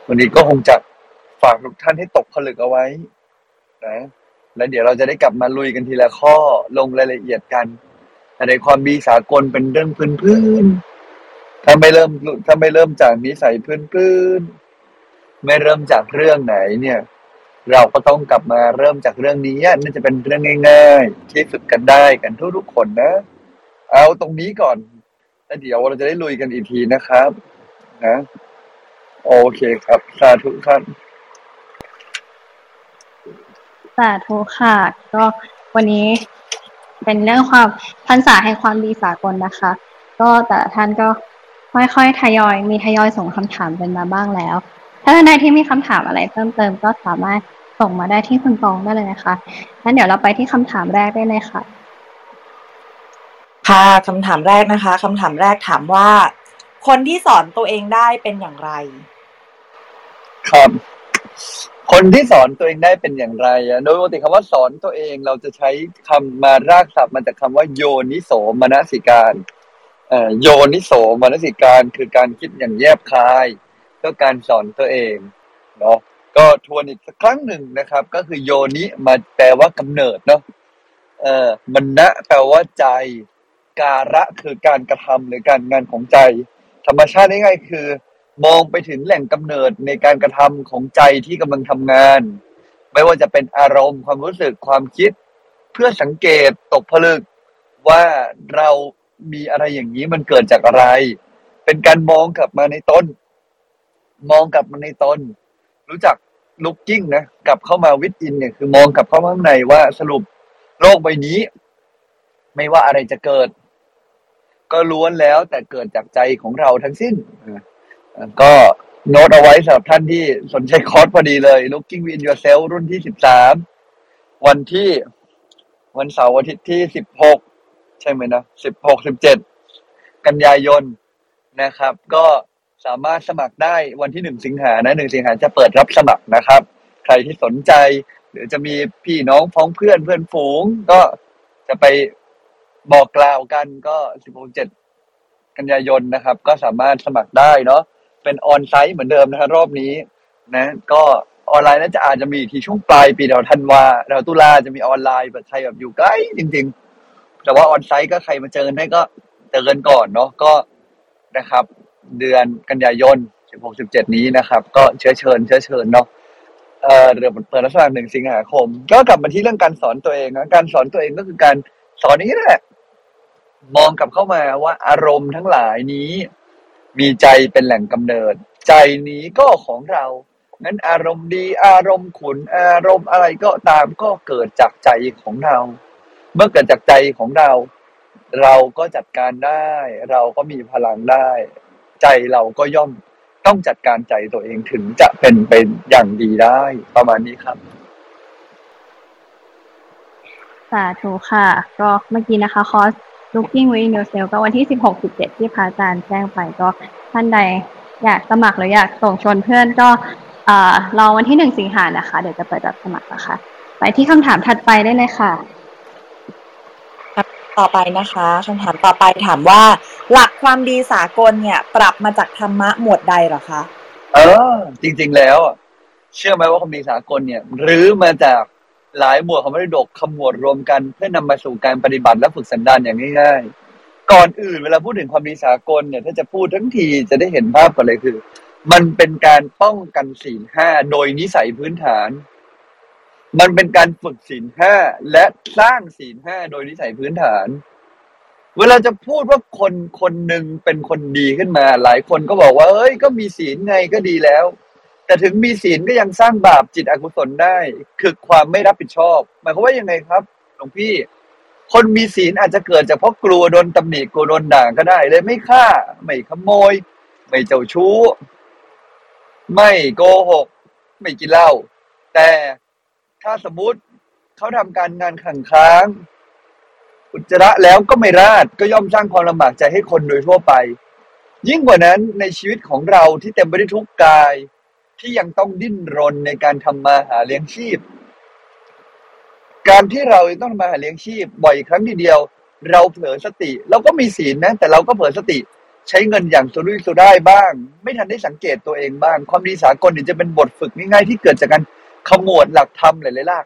วันนี้ก็คงจะฝากทุกท่านให้ตกผลึกเอาไว้นะแล้วเดี๋ยวเราจะได้กลับมาลุยกันทีละข้อลงรายละเอียดกัน แต่ในความดีสากลเป็นเรื่องพื้นๆถ้าไม่เริ่มถ้าไม่เริ่มจากนิสัยพื้นๆไม่เริ่มจากเรื่องไหนเนี่ย เราก็ต้องกลับมาเริ่มจากเรื่องนี้น่าจะเป็นเรื่องง่าย ๆ ที่ฝึกกันได้กันทุกๆคนนะ เอาตรงนี้ก่อนแล้วเดี๋ยวเราจะได้ลุยกันอีกทีนะครับ นะ โอเคครับสาธุครับสาธุค่ะก็วันนี้ เป็นเรื่องความพรรษาแห่งความดีสากลนะคะ ก็แต่ท่านก็ค่อยๆทยอย มีทยอยส่งคำถามเป็นมาบ้างแล้ว ถ้าท่านใดที่มีคำถามอะไรเพิ่มเติมก็สามารถส่งมาได้ที่คุณตองได้เลยนะคะงั้นเดี๋ยวเราไปที่คำถามแรกได้เลยค่ะ ค่ะคำถามแรกนะคะคำถามแรกถามว่า คนที่สอนตัวเองได้เป็นอย่างไร ครับ คนที่สอนตัวเองได้เป็นอย่างไรอะโดยปกติคำว่าสอนตัวเองเราจะใช้คำมารากศัพท์มาจากคำว่าโยนิโสมนสิการเอ่อโยนิโสมนสิการคือการคิดอย่างแยบคายก็การสอนตัวเองเนาะก็ทวนอีกสักครั้งหนึ่งนะครับ ก็คือโยนิมาแปลว่ากำเนิดเนาะเอ่อมันนะแปลว่าใจ การะคือการกระทำหรือการงานของใจ ธรรมชาติง่ายๆคือ มองไปถึงแหล่งกำเนิดในการกระทำของใจที่กำลังทำงาน ไม่ว่าจะเป็นอารมณ์ความรู้สึกความคิด เพื่อสังเกตตกผลึกว่าเรามีอะไรอย่างนี้มันเกิดจากอะไร เป็นการมองกลับมาในตนมองกลับมาในตนรู้จัก looking นะกลับเข้ามาวิดอินเนี่ยคือมองกลับเข้ามาข้างในว่าสรุปโลกใบนี้ ไม่ว่าอะไรจะเกิด ก็ล้วนแล้วแต่เกิดจากใจของเราทั้งสิ้น ก็โน้ตเอาไว้สำหรับท่านที่สนใจคอร์สพอดีเลย looking Win yourself รุ่นที่สิบสามวันที่วันเสาร์อาทิตย์ที่สิบหกใช่ไหมนะสิบหกสิบเจ็ดกันยายนนะครับ ก็สามารถสมัครได้วันที่หนึ่งสิงหานะหนึ่งสิงหาจะเปิดรับสมัครนะครับ ใครที่สนใจ หรือจะมีพี่น้องพ้องเพื่อนเพื่อนฝูง ก็จะไปบอกกล่าวกันก็สิบหกเจ็ดกันยายนนะครับ ก็สามารถสมัครได้เนาะ เป็นออนไซต์เหมือนเดิมนะครับรอบนี้ นะ ก็ออนไลน์น่าจะอาจจะมีอีกทีช่วงปลายปีเดียวธันวาเดียวตุลาจะมีออนไลน์แบบใครแบบอยู่ใกล้จริง ๆ แต่ว่าออนไซต์ก็ใครมาเจอกันได้ก็เจอกันก่อนเนาะก็นะครับ เดือนกันยายน 16 17 นี้นะครับ ก็เชื้อเชิญ เชื้อเชิญเนาะเอ่อเดี๋ยวเปิดรับสมัครหนึ่งสิงหาคม ก็กลับมาที่เรื่องการสอนตัวเองนะการสอนตัวเองก็คือการสอนนี้แหละมองกลับเข้ามาว่าอารมณ์ทั้งหลายนี้ มีใจเป็นแหล่งกำเนิด ใจนี้ก็ของเรางั้นอารมณ์ดีอารมณ์ขุนอารมณ์อะไรก็ตามก็เกิดจากใจของเรา เมื่อเกิดจากใจของเรา เราก็จัดการได้ เราก็มีพลังได้ ใจเราก็ย่อมต้องจัดการใจตัวเองถึงจะเป็นเป็นอย่างดีได้ ประมาณนี้ครับสาธุค่ะ ก็เมื่อกี้นะคะ คอร์ส looking within yourself ก็วันที่ 16 17 ที่พระอาจารย์แจ้งไปก็ท่านใดอยากสมัครหรืออยากส่งชวนเพื่อนก็เอ่อรอวันที่หนึ่งสิงหานะคะ เดี๋ยวจะเปิดรับสมัครนะคะ ไปที่คำถามถัดไปได้เลยค่ะต่อไปนะคะคำถามต่อไปถามว่า หลักความดีสากลเนี่ย ปรับมาจากธรรมะหมวดใดเหรอคะ เออ จริง ๆ แล้วอะเชื่อไหมว่าคำดีสากลเนี่ยหรือมาจาก หลายหมวดของมรดกขมวดรวมกัน เพื่อนำมาสู่การปฏิบัติและฝึกสันดานอย่างง่ายๆ ก่อนอื่นเวลาพูดถึงความดีสากลเนี่ยถ้าจะพูดทั้งทีจะได้เห็นภาพก่อนเลยคือ มันเป็นการป้องกันศีลห้าโดยนิสัยพื้นฐาน มันเป็นการฝึกศีลห้าและสร้างศีลห้าโดยนิสัยพื้นฐาน เวลาจะพูดว่าคนคนหนึ่งเป็นคนดีขึ้นมา หลายคนก็บอกว่าเอ้ยก็มีศีลไงก็ดีแล้ว แต่ถึงมีศีลก็ยังสร้างบาปจิตอกุศลได้ คือความไม่รับผิดชอบ หมายความว่ายังไงครับหลวงพี่ คนมีศีลอาจจะเกิดจากเพราะกลัวโดนตำหนิกลัวโดนด่าก็ได้ เลยไม่ฆ่า ไม่ขโมย ไม่เจ้าชู้ ไม่โกหก ไม่กินเหล้าแต่ถ้าสมมติเขาทำการงานขังค้างอุจจาระแล้วก็ไม่ราดก็ย่อมสร้างความลำบากใจให้คนโดยทั่วไป ยิ่งกว่านั้นในชีวิตของเราที่เต็มไปด้วยทุกข์กาย ที่ยังต้องดิ้นรนในการทำมาหาเลี้ยงชีพ การที่เราต้องมาหาเลี้ยงชีพ บ่อยครั้งทีเดียว เราเผลอสติเราก็มีศีลนะ แต่เราก็เผลอสติ ใช้เงินอย่างสุรุ่ยสุร่ายบ้าง ไม่ทันได้สังเกตตัวเองบ้าง ความดีสากลเนี่ยจะเป็นบทฝึกง่ายๆที่เกิดจากการขมวดหลักธรรมหลายๆลัก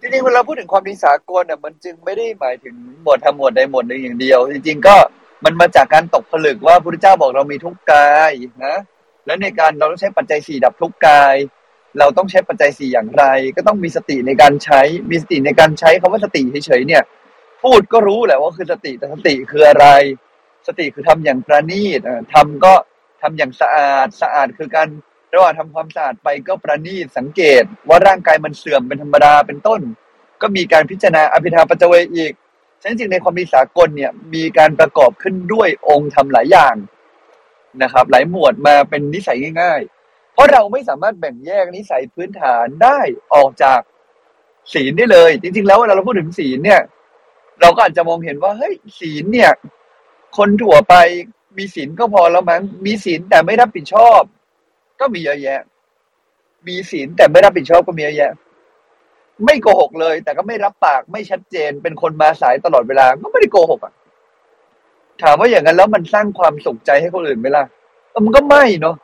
จริงๆเวลาพูดถึงความดีสากลเนี่ยมันจึงไม่ได้หมายถึงหมวดธรรมหมวดใดหมวดหนึ่งอย่างเดียว จริงๆก็มันมาจากการตกผลึกว่าพระพุทธเจ้าบอกเรามีทุกข์กายนะ และในการเราต้องใช้ปัจจัยสี่ดับทุกกาย เราต้องใช้ปัจจัยสี่อย่างไร ก็ต้องมีสติในการใช้ มีสติในการใช้คำว่าสติเฉยๆเนี่ย พูดก็รู้แหละว่าคือสติแต่สติคืออะไร สติคือทำอย่างประณีตเอ่อทำก็ทำอย่างสะอาดสะอาดคือการระหว่างทำความสะอาดไปก็ประณีตสังเกตว่าร่างกายมันเสื่อมเป็นธรรมดาเป็นต้น ก็มีการพิจารณาอภิธาปัจจเวอีกฉะนั้นจริงในความมีสากลเนี่ยมีการประกอบขึ้นด้วยองค์ทำหลายอย่าง นะครับ หลายหมวดมาเป็นนิสัยง่าย ๆ เพราะเราไม่สามารถแบ่งแยกนิสัยพื้นฐานได้ออกจากศีลได้เลย จริง ๆ แล้วเวลาเราพูดถึงศีลเนี่ย เราก็อาจจะมองเห็นว่าเฮ้ยศีลเนี่ย คนทั่วไปมีศีลก็พอแล้วมั้งมีศีลแต่ไม่รับผิดชอบ ก็มีเยอะแยะ มีศีลแต่ไม่รับผิดชอบก็มีเยอะแยะ ไม่โกหกเลย แต่ก็ไม่รับปากไม่ชัดเจน เป็นคนมาสายตลอดเวลาก็ไม่ได้โกหกอะ ถามว่าอย่างนั้นแล้วมันสร้างความสุขใจให้คนอื่นไหมล่ะมันก็ไม่เนาะ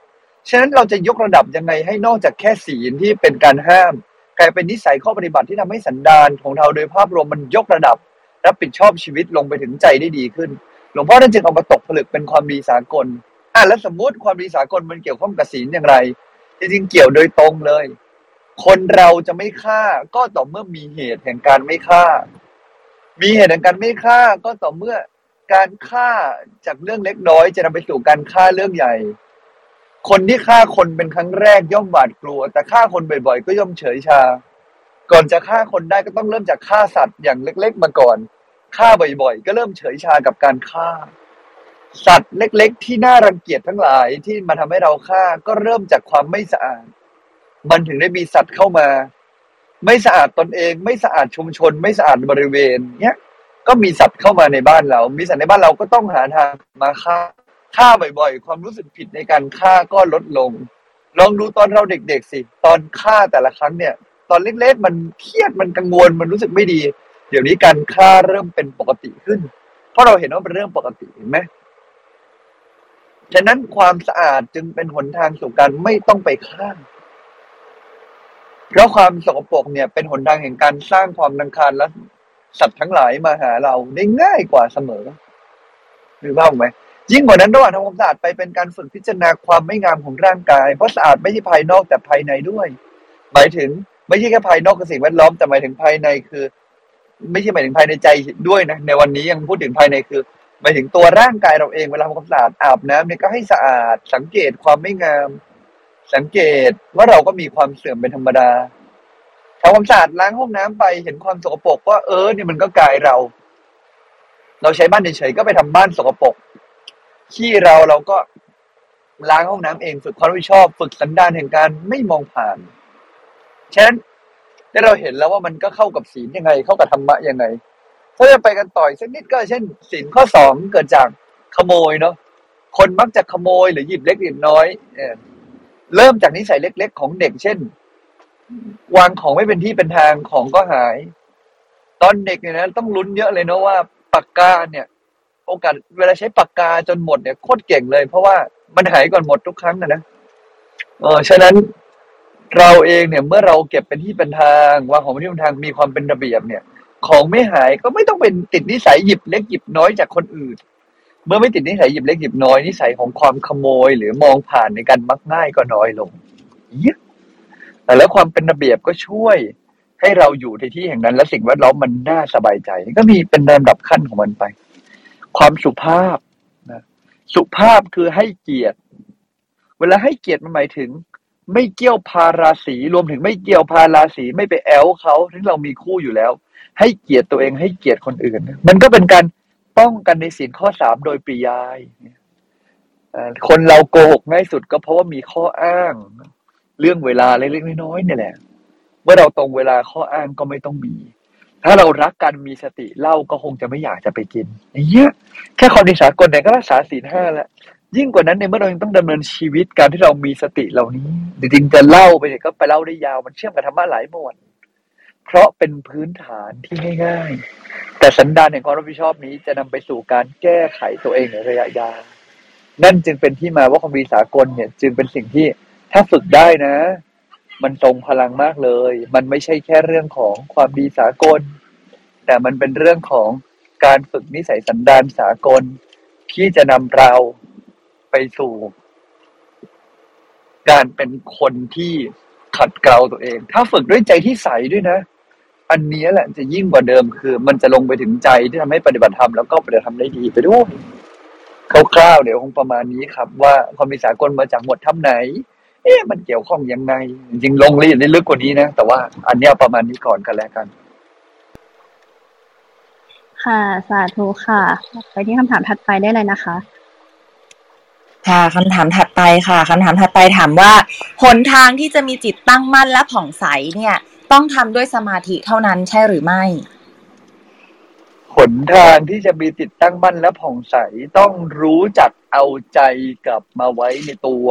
ฉะนั้นเราจะยกระดับยังไงให้นอกจากแค่ศีลที่เป็นการห้าม กลายเป็นนิสัยข้อปฏิบัติที่ทำให้สันดานของเราโดยภาพรวมมันยกระดับ รับผิดชอบชีวิตลงไปถึงใจได้ดีขึ้น หลวงพ่อท่านจึงเอามาตกผลึกเป็นความดีสากลอะแล้วสมมติความดีสากลมันเกี่ยวข้องกับศีลอย่างไรจริงๆเกี่ยวโดยตรงเลย คนเราจะไม่ฆ่าก็ต่อเมื่อมีเหตุแห่งการไม่ฆ่า มีเหตุแห่งการไม่ฆ่าก็ต่อเมื่อ การฆ่าจากเรื่องเล็กน้อยจะนำไปสู่การฆ่าเรื่องใหญ่ คนที่ฆ่าคนเป็นครั้งแรกย่อมหวาดกลัว แต่ฆ่าคนบ่อยๆ ก็ย่อมเฉยชา ก่อนจะฆ่าคนได้ก็ต้องเริ่มจากฆ่าสัตว์อย่างเล็ก ๆ มาก่อนฆ่าบ่อยๆ ก็เริ่มเฉยชากับการฆ่า สัตว์เล็ก ๆ ที่น่ารังเกียจทั้งหลายที่มาทำให้เราฆ่าก็เริ่มจากความไม่สะอาด มันถึงได้มีสัตว์เข้ามา ไม่สะอาดตนเอง ไม่สะอาดชุมชน ไม่สะอาดบริเวณเนี้ย ก็มีสัตว์เข้ามาในบ้านเรา มีสัตว์ในบ้านเราก็ต้องหาทางมาฆ่าฆ่าบ่อยๆ ความรู้สึกผิดในการฆ่าก็ลดลง ลองดูตอนเราเด็กๆสิ ตอนฆ่าแต่ละครั้งเนี่ย ตอนเล็กๆมันเครียดมันกังวลมันรู้สึกไม่ดี เดี๋ยวนี้การฆ่าเริ่มเป็นปกติขึ้น เพราะเราเห็นว่าเป็นเรื่องปกติเห็นไหมฉะนั้นความสะอาดจึงเป็นหนทางสู่การไม่ต้องไปฆ่าเพราะความสกปรกเนี่ยเป็นหนทางแห่งการสร้างความนังคารและ สัตว์ทั้งหลายมาหาเราได้ง่ายกว่าเสมอหรือว่าไหมยิ่งกว่านั้นระหว่างทำความสะอาดไปเป็นการฝึกพิจารณาความไม่งามของร่างกาย เพราะสะอาดไม่ใช่ภายนอกแต่ภายในด้วย หมายถึงไม่ใช่แค่ภายนอกกับสิ่งแวดล้อมแต่หมายถึงภายในคือ ไม่ใช่หมายถึงภายในใจด้วยนะในวันนี้ยังพูดถึงภายในคือหมายถึงตัวร่างกายเราเองเวลาทำความสะอาดอาบน้ำเนี่ยก็ให้สะอาด สังเกตความไม่งาม สังเกตว่าเราก็มีความเสื่อมเป็นธรรมดา ทำความสะอาดล้างห้องน้ำไปเห็นความสกปรกว่าเออเนี่ยมันก็กายเรา เราใช้บ้านเฉยๆก็ไปทำบ้านสกปรกขี้เราเราก็ล้างห้องน้ำเองฝึกความรับผิดชอบฝึกสันดานแห่งการไม่มองผ่าน ฉะนั้นได้เราเห็นแล้วว่ามันก็เข้ากับศีลยังไง เข้ากับธรรมะยังไง ถ้าจะไปกันต่อยสักนิดก็เช่นศีลข้อสองเกิดจากขโมยเนาะคนมักจะขโมยหรือหยิบเล็กหยิบน้อยเอเริ่มจากนิสัยเล็ก ๆ ของเด็ก เช่น วางของไม่เป็นที่เป็นทางของก็หาย ตอนเด็กเนี่ยนะต้องลุ้นเยอะเลยเนาะว่าปากกาเนี่ย โอกาสเวลาใช้ปากกาจนหมดเนี่ยโคตรเก่งเลย เพราะว่ามันหายก่อนหมดทุกครั้งนะนะเออฉะนั้นเราเองเนี่ยเมื่อเราเก็บเป็นที่เป็นทางวางของเป็นที่เป็นทางมีความเป็นระเบียบเนี่ย ของไม่หายก็ไม่ต้องเป็นติดนิสัยหยิบเล็กหยิบน้อยจากคนอื่น เมื่อไม่ติดนิสัยหยิบเล็กหยิบน้อยนิสัยของความขโมย หรือมองผ่านในการมักง่ายก็น้อยลงเยอะ แต่แล้วความเป็นระเบียบก็ช่วย ให้เราอยู่ในที่แห่งนั้น และสิ่งแวดล้อมมันน่าสบายใจ ก็มีเป็นลำดับขั้นของมันไป ความสุภาพนะสุภาพคือให้เกียรติ เวลาให้เกียรติมันหมายถึง ไม่เกี่ยวพาราสีรวมถึงไม่เกี่ยวพาราสีไม่ไปแอลเขาถึงเรามีคู่อยู่แล้ว ให้เกียรติตัวเองให้เกียรติคนอื่น มันก็เป็นการป้องกันในสินข้อสามโดยปริยายคนเราโกหกง่ายสุดก็เพราะว่ามีข้ออ้าง เรื่องเวลาเล็กๆน้อยๆเนี่ยแหละ เมื่อเราตรงเวลาข้ออ้างก็ไม่ต้องมี ถ้าเรารักกันมีสติเหล้าก็คงจะไม่อยากจะไปกินอย่างเงี้ยแค่ความดีสากลเนี่ยก็รักษาศีลห้าแล้วยิ่งกว่านั้นในเมื่อเรายังต้องดำเนินชีวิตการที่เรามีสติเหล่านี้จริงๆจะเล่าไปเนี่ยก็ไปเล่าได้ยาวมันเชื่อมกับธรรมะหลายหมวดเพราะเป็นพื้นฐานที่ง่ายๆ แต่สันดานแห่งความรับผิดชอบนี้จะนำไปสู่การแก้ไขตัวเองในระยะยาวนั่นจึงเป็นที่มาว่าความดีสากลเนี่ย จึงเป็นสิ่งที่ ถ้าฝึกได้นะ มันทรงพลังมากเลย มันไม่ใช่แค่เรื่องของความดีสากล แต่มันเป็นเรื่องของการฝึกนิสัยสันดานสากล ที่จะนำเราไปสู่ การเป็นคนที่ขัดเกลาตัวเอง ถ้าฝึกด้วยใจที่ใสด้วยนะ อันนี้แหละจะยิ่งกว่าเดิมคือ มันจะลงไปถึงใจที่ทำให้ปฏิบัติธรรมแล้วก็ปฏิบัติธรรมได้ดีไปด้วยคร่าวๆเดี๋ยวคงประมาณนี้ครับ ว่าความมีสากลมาจากหมวดถ้ำไหน เอ๊ะมันเกี่ยวข้องยังไงจริงๆลงละเอียดได้ลึกกว่านี้นะ แต่ว่าอันเนี้ยประมาณนี้ก่อนกันแล้วกัน ค่ะ สาธุค่ะ ไปที่คำถามถัดไปได้เลยนะคะ ค่ะคำถามถัดไปค่ะคำถามถัดไปถามว่าหนทางที่จะมีจิตตั้งมั่นและผ่องใสเนี่ย ต้องทำด้วยสมาธิเท่านั้นใช่หรือไม่หนทางที่จะมีติดตั้งมั่นและผ่องใสต้องรู้จักเอาใจกลับมาไว้ในตัว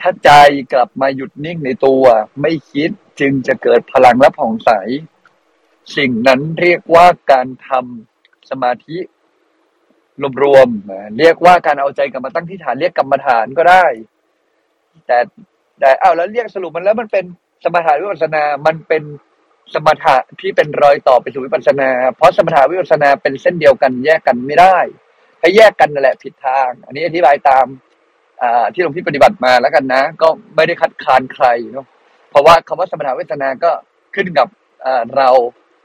ถ้าใจกลับมาหยุดนิ่งในตัว ไม่คิดจึงจะเกิดพลังและผ่องใส สิ่งนั้นเรียกว่าการทำสมาธิรวมๆเรียกว่าการเอาใจกลับมาตั้งที่ฐานเรียกกรรมฐานก็ได้ แต่แต่เอาแล้วเรียกสรุปมันแล้วมันเป็นสมถะวิปัสสนา มันเป็นสมถะที่เป็นรอยต่อไปสู่วิปัสนา เพราะสมถะวิปัสนาเป็นเส้นเดียวกันแยกกันไม่ได้ ถ้าแยกกันนั่นแหละผิดทาง อันนี้อธิบายตาม ที่หลวงพี่ปฏิบัติมาแล้วกันนะ ก็ไม่ได้คัดค้านใครเนาะเพราะว่าคำว่าสมถะวิปัสสนาก็ขึ้นกับเรา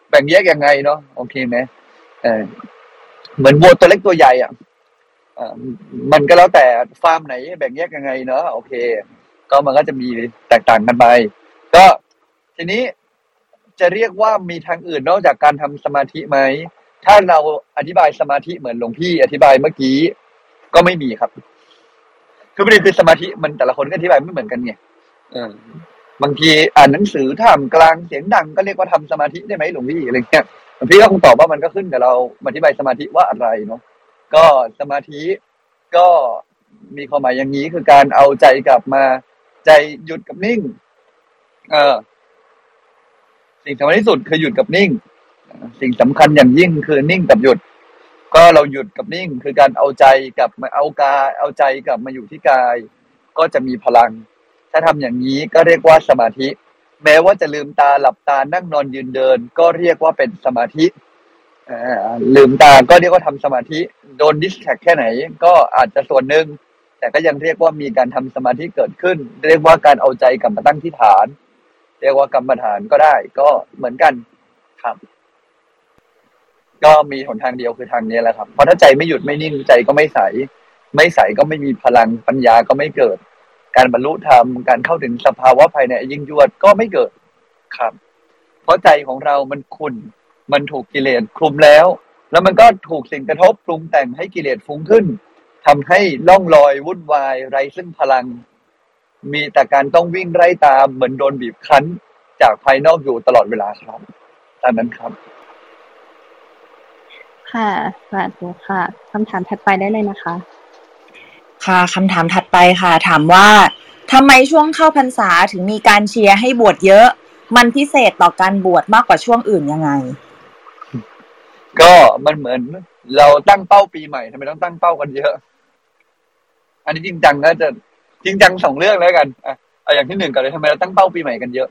แบ่งแยกยังไงเนาะโอเคไหมเหมือนวัวตัวเล็กตัวใหญ่อะมันก็แล้วแต่ฟาร์มไหน แบ่งแยกยังไงเนาะโอเค ก็มันก็จะมีแตกต่างกันไป ก็ทีนี้จะเรียกว่ามีทางอื่นนอกจากการทำสมาธิไหม ถ้าเราอธิบายสมาธิเหมือนหลวงพี่อธิบายเมื่อกี้ ก็ไม่มีครับ คือประเด็นคือสมาธิมันแต่ละคนก็อธิบายไม่เหมือนกันไงเออบางทีอ่านหนังสือท่ามกลางเสียงดังก็เรียกว่าทำสมาธิได้ไหมหลวงพี่อะไรเงี้ยหลวงพี่ก็คงตอบว่ามันก็ขึ้นกับเราอธิบายสมาธิว่าอะไรเนาะก็สมาธิก็มีความหมายอย่างนี้คือการเอาใจกลับมาใจหยุดกับนิ่ง เออ สิ่งสำคัญที่สุดคือหยุดกับนิ่ง สิ่งสำคัญอย่างยิ่งคือนิ่งกับหยุด ก็เราหยุดกับนิ่งคือการเอาใจกับมาเอากายเอาใจกลับมาอยู่ที่กาย ก็จะมีพลัง ถ้าทำอย่างนี้ก็เรียกว่าสมาธิ แม้ว่าจะลืมตาหลับตานั่งนอนยืนเดิน ก็เรียกว่าเป็นสมาธิลืมตาก็เรียกว่าทำสมาธิโดนดิสแทกแค่ไหน ก็อาจจะส่วนหนึ่งแต่ก็ยังเรียกว่ามีการทำสมาธิเกิดขึ้น เรียกว่าการเอาใจกลับมาตั้งที่ฐาน เรียกว่ากรรมฐานก็ได้ ก็เหมือนกันครับ ก็มีหนทางเดียวคือทางนี้แหละครับ เพราะถ้าใจไม่หยุดไม่นิ่งใจก็ไม่ใส ไม่ใสก็ไม่มีพลังปัญญาก็ไม่เกิด การบรรลุธรรมการเข้าถึงสภาวะภายในยิ่งยวดก็ไม่เกิดครับ เพราะใจของเรามันขุ่นมันถูกกิเลสคลุมแล้ว แล้วมันก็ถูกสิ่งกระทบปรุงแต่งให้กิเลสฟุ้งขึ้นทำให้ล่องลอยวุ่นวายไร้ซึ่งพลัง มีแต่การต้องวิ่งไล่ตามเหมือนโดนบีบคั้น จากภายนอกอยู่ตลอดเวลาครับตามนั้นครับ ค่ะ สาธุค่ะ คำถามถัดไปได้เลยนะคะ ค่ะคำถามถัดไปค่ะ ถามว่าทำไมช่วงเข้าพรรษาถึงมีการเชียร์ให้บวชเยอะ มันพิเศษต่อการบวชมากกว่าช่วงอื่นยังไง ก็มันเหมือน เราตั้งเป้าปีใหม่ทำไมต้องตั้งเป้ากันเยอะ อันนี้จริงจังนะจะจริงจังสองเรื่องแล้วกันอะเอาอย่างที่หนึ่งก่อนเลยทำไมเราตั้งเป้าปีใหม่กันเยอะ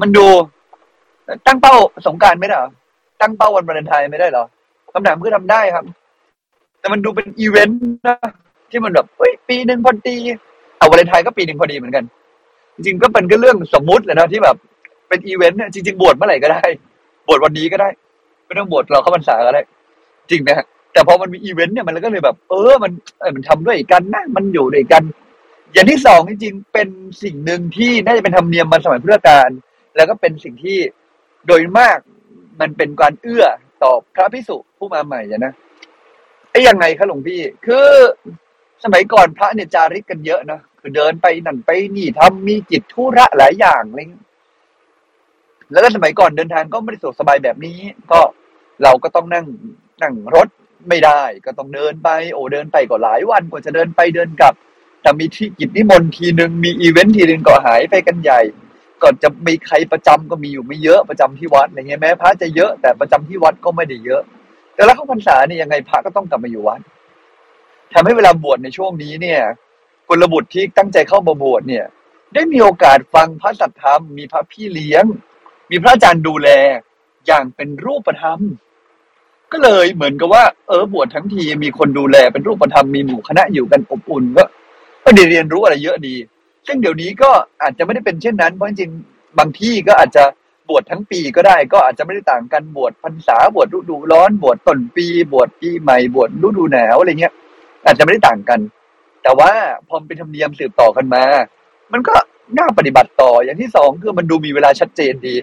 มันดู ตั้งเป้าสงกรานต์ไม่ได้เหรอตั้งเป้าวันวาเลนไทน์ไม่ได้เหรอ คำถามคือทำได้ครับ แต่มันดูเป็นอีเวนต์นะที่มันแบบเฮ้ยปีหนึ่งพอดีเอาวาเลนไทน์ก็ปีหนึ่งพอดีเหมือนกัน จริงๆก็เป็นก็เรื่องสมมุติแหละนะที่แบบเป็นอีเวนต์เนี่ยจริง ๆ บวชเมื่อไหร่ก็ได้ บวชวันนี้ก็ได้ ไม่ต้องบวชเราเข้าพรรษาก็ได้ จริงไหมฮะแต่พอมันมีอีเวนต์เนี่ยมันก็เลยแบบ เออมันเออมันทำด้วยกันนะมันอยู่ด้วยกัน อย่างที่สองจริงๆเป็นสิ่งหนึ่งที่น่าจะเป็นธรรมเนียมมาสมัยพุทธกาลแล้วก็เป็นสิ่งที่โดยมากมันเป็นการเอื้อ ต่อพระพิสุผู้มาใหม่อะนะไอ้ยังไงคะหลวงพี่ คือสมัยก่อนพระเนี่ยจาริกกันเยอะนะคือเดินไปนั่นไปนี่ทำมีจิตธุระหลายอย่างอะไรเงี้ยแล้วก็สมัยก่อนเดินทางก็ไม่ได้สะดวกสบายแบบนี้ ก็เราก็ต้องนั่งนั่งรถไม่ได้ ก็ต้องเดินไป โอ้เดินไปก็หลายวันกว่าจะเดินไปเดินกลับแต่มีที่กิจนิมนต์ทีหนึ่งมีอีเวนต์ทีหนึ่งก็หายไปกันใหญ่ ก่อนจะมีใครประจำก็มีอยู่ไม่เยอะประจำที่วัดอะไรเงี้ยแม้พระจะเยอะแต่ประจำที่วัดก็ไม่ได้เยอะ แต่แล้วเข้าพรรษาเนี่ยยังไงพระก็ต้องกลับมาอยู่วัดทำให้เวลาบวชในช่วงนี้เนี่ยกุลบุตรที่ตั้งใจเข้ามาบวชเนี่ย ได้มีโอกาสฟังพระสัทธรรม มีพระพี่เลี้ยง มีพระอาจารย์ดูแลอย่างเป็นรูปธรรม ก็เลยเหมือนกับว่า เออบวชทั้งทีมีคนดูแลเป็นรูปธรรมมีหมู่คณะอยู่กันอบอุ่นก็ได้เรียนรู้อะไรเยอะดี ซึ่งเดี๋ยวนี้ก็อาจจะไม่ได้เป็นเช่นนั้น เพราะจริงๆบางที่ก็อาจจะบวชทั้งปีก็ได้ ก็อาจจะไม่ได้ต่างกันบวชพรรษาบวชฤดูร้อน บวชต้นปี บวชปีใหม่บวชฤดูหนาวอะไรเงี้ย อาจจะไม่ได้ต่างกัน แต่ว่าพอเป็นธรรมเนียมสืบต่อกันมา มันก็น่าปฏิบัติต่ออย่างที่สองคือมันดูมีเวลาชัดเจนดี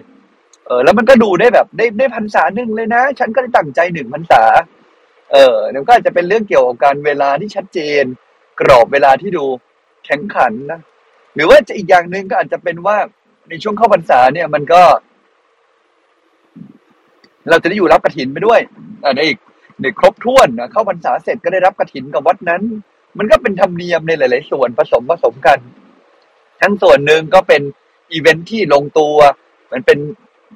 เออ แล้วมันก็ดูได้แบบได้ได้พรรษาหนึ่งเลยนะ ฉันก็ได้ตั้งใจหนึ่งพรรษา เออเดี๋ยวก็อาจจะเป็นเรื่องเกี่ยวกับการเวลาที่ชัดเจน กรอบเวลาที่ดูแข็งขันนะ หรือว่าจะอีกอย่างหนึ่งก็อาจจะเป็นว่าในช่วงเข้าพรรษาเนี่ย มันก็ เราจะได้อยู่รับกระถินไปด้วยอ่าได้อีกได้ครบถ้วนนะเข้าพรรษาเสร็จก็ได้รับกระถินกับวัดนั้น มันก็เป็นธรรมเนียมในหลาย ๆ ส่วนผสมผสมกัน ทั้งส่วนหนึ่งก็เป็นอีเวนท์ที่ลงตัว มันเป็น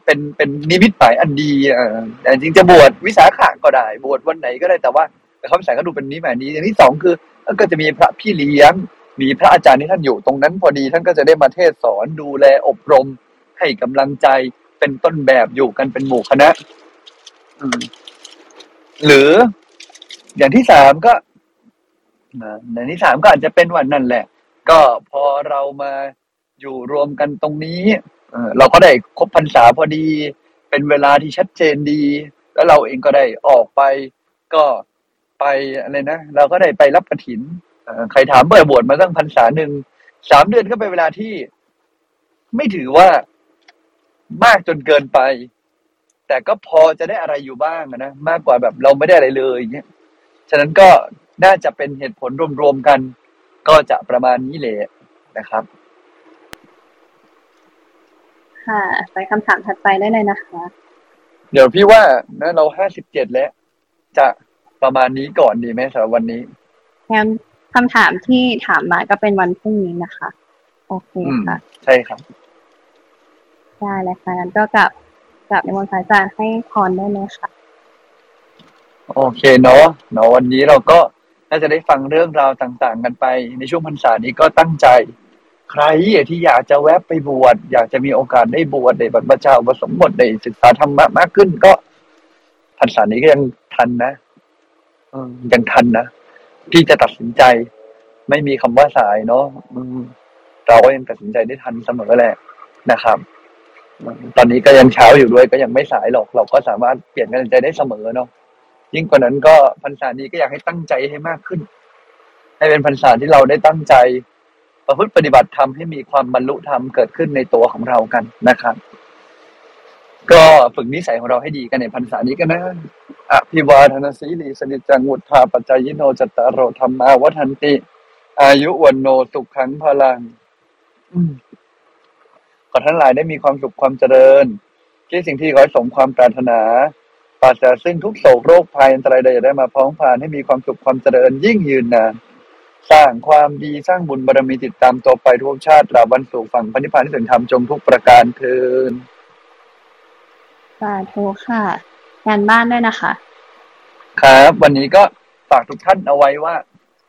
เป็นเป็นนิมิตหมายอันดีอ่าแต่จริงจะบวชวิสาขะก็ได้ บวชวันไหนก็ได้แต่ว่าแต่พรรษาก็ดูเป็นนิมิตหมายนี้อย่างที่สองคือก็จะมีพระพี่เลี้ยง มีพระอาจารย์ที่ท่านอยู่ตรงนั้นพอดีท่านก็จะได้มาเทศน์สอนดูแลอบรม ให้กำลังใจเป็นต้นแบบอยู่กันเป็นหมู่คณะหรืออย่างที่สามก็นอย่างที่สามก็อาจจะเป็นวันนั่นแหละ ก็พอเรามาอยู่รวมกันตรงนี้เราก็ได้ครบพรรษาพอดี เป็นเวลาที่ชัดเจนดี แล้วเราเองก็ได้ออกไป ก็ไปอะไรนะเราก็ได้ไปรับกฐิน ใครถามเบื่อบวชมาตั้งพรรษาหนึ่งสามเดือนก็เป็นเวลาที่ ไม่ถือว่ามากจนเกินไป แต่ก็พอจะได้อะไรอยู่บ้างอะนะมากกว่าแบบเราไม่ได้อะไรเลยอย่างเงี้ยฉะนั้นก็น่าจะเป็นเหตุผลรวมๆกัน ก็จะประมาณนี้แหละนะครับ ค่ะ ไปคำถามถัดไปได้เลยนะคะ เดี๋ยวพี่ว่านะเราห้าสิบเจ็ดแล้ว จะประมาณนี้ก่อนดีไหมสำหรับวันนี้งั้น คำถามที่ถามมาก็เป็นวันพรุ่งนี้นะคะ โอเคอืมค่ะ ใช่ครับ ได้เลยค่ะงั้นก็กลับกลับในวันพระอาจารย์ให้พรได้เลยค่ะ โอเคเนาะเนาะวันนี้เราก็น่าจะได้ฟังเรื่องราวต่าง ๆ กันไป ในช่วงพรรษานี้ก็ตั้งใจ ใครที่อยากจะแวบไปบวชอยากจะมีโอกาสได้บวชได้บรรพชาอุปสมบทได้ศึกษาธรรมะมากขึ้นก็พรรษานี้ก็ยังทันนะเออยังทันนะ พี่จะตัดสินใจ ไม่มีคำว่าสายเนาะเราก็ยังตัดสินใจได้ทันเสมอแหละนะครับ ตอนนี้ก็ยังเช้าอยู่ด้วยก็ยังไม่สายหรอก เราก็สามารถเปลี่ยนการตัดสินใจได้เสมอเนาะยิ่งกว่านั้นก็พรรษานี้ก็อยากให้ตั้งใจให้มากขึ้น ให้เป็นพรรษาที่เราได้ตั้งใจ ประพฤติปฏิบัติธรรมให้มีความบรรลุธรรมเกิดขึ้นในตัวของเรากันนะครับ ก็ฝึกนิสัยของเราให้ดีกันในพรรษานี้กันนะ อภิวาทนาสีลีสนิจจังวุธาปัจจายโนจัตตารโรธรรมาวัฒนติ อายุวันโนสุขขังพลังอืมขอท่านหลายได้มีความสุขความเจริญคิดสิ่งที่ขอให้สมความปรารถนาปราศจากซึ่งทุกโศกโรคภัยอันตรายใดอย่าได้มาพ้องผ่านให้มีความสุขความเจริญยิ่งยืนนานสร้างความดีสร้างบุญบารมีติดตามตัวไปทุกชาติตราบวันสู่ฝั่งพระนิพพานที่ถึงธรรมจงทุกประการเทินสาธุค่ะ งานบ้านด้วยนะคะ ครับ วันนี้ก็ฝากทุกท่านเอาไว้ว่า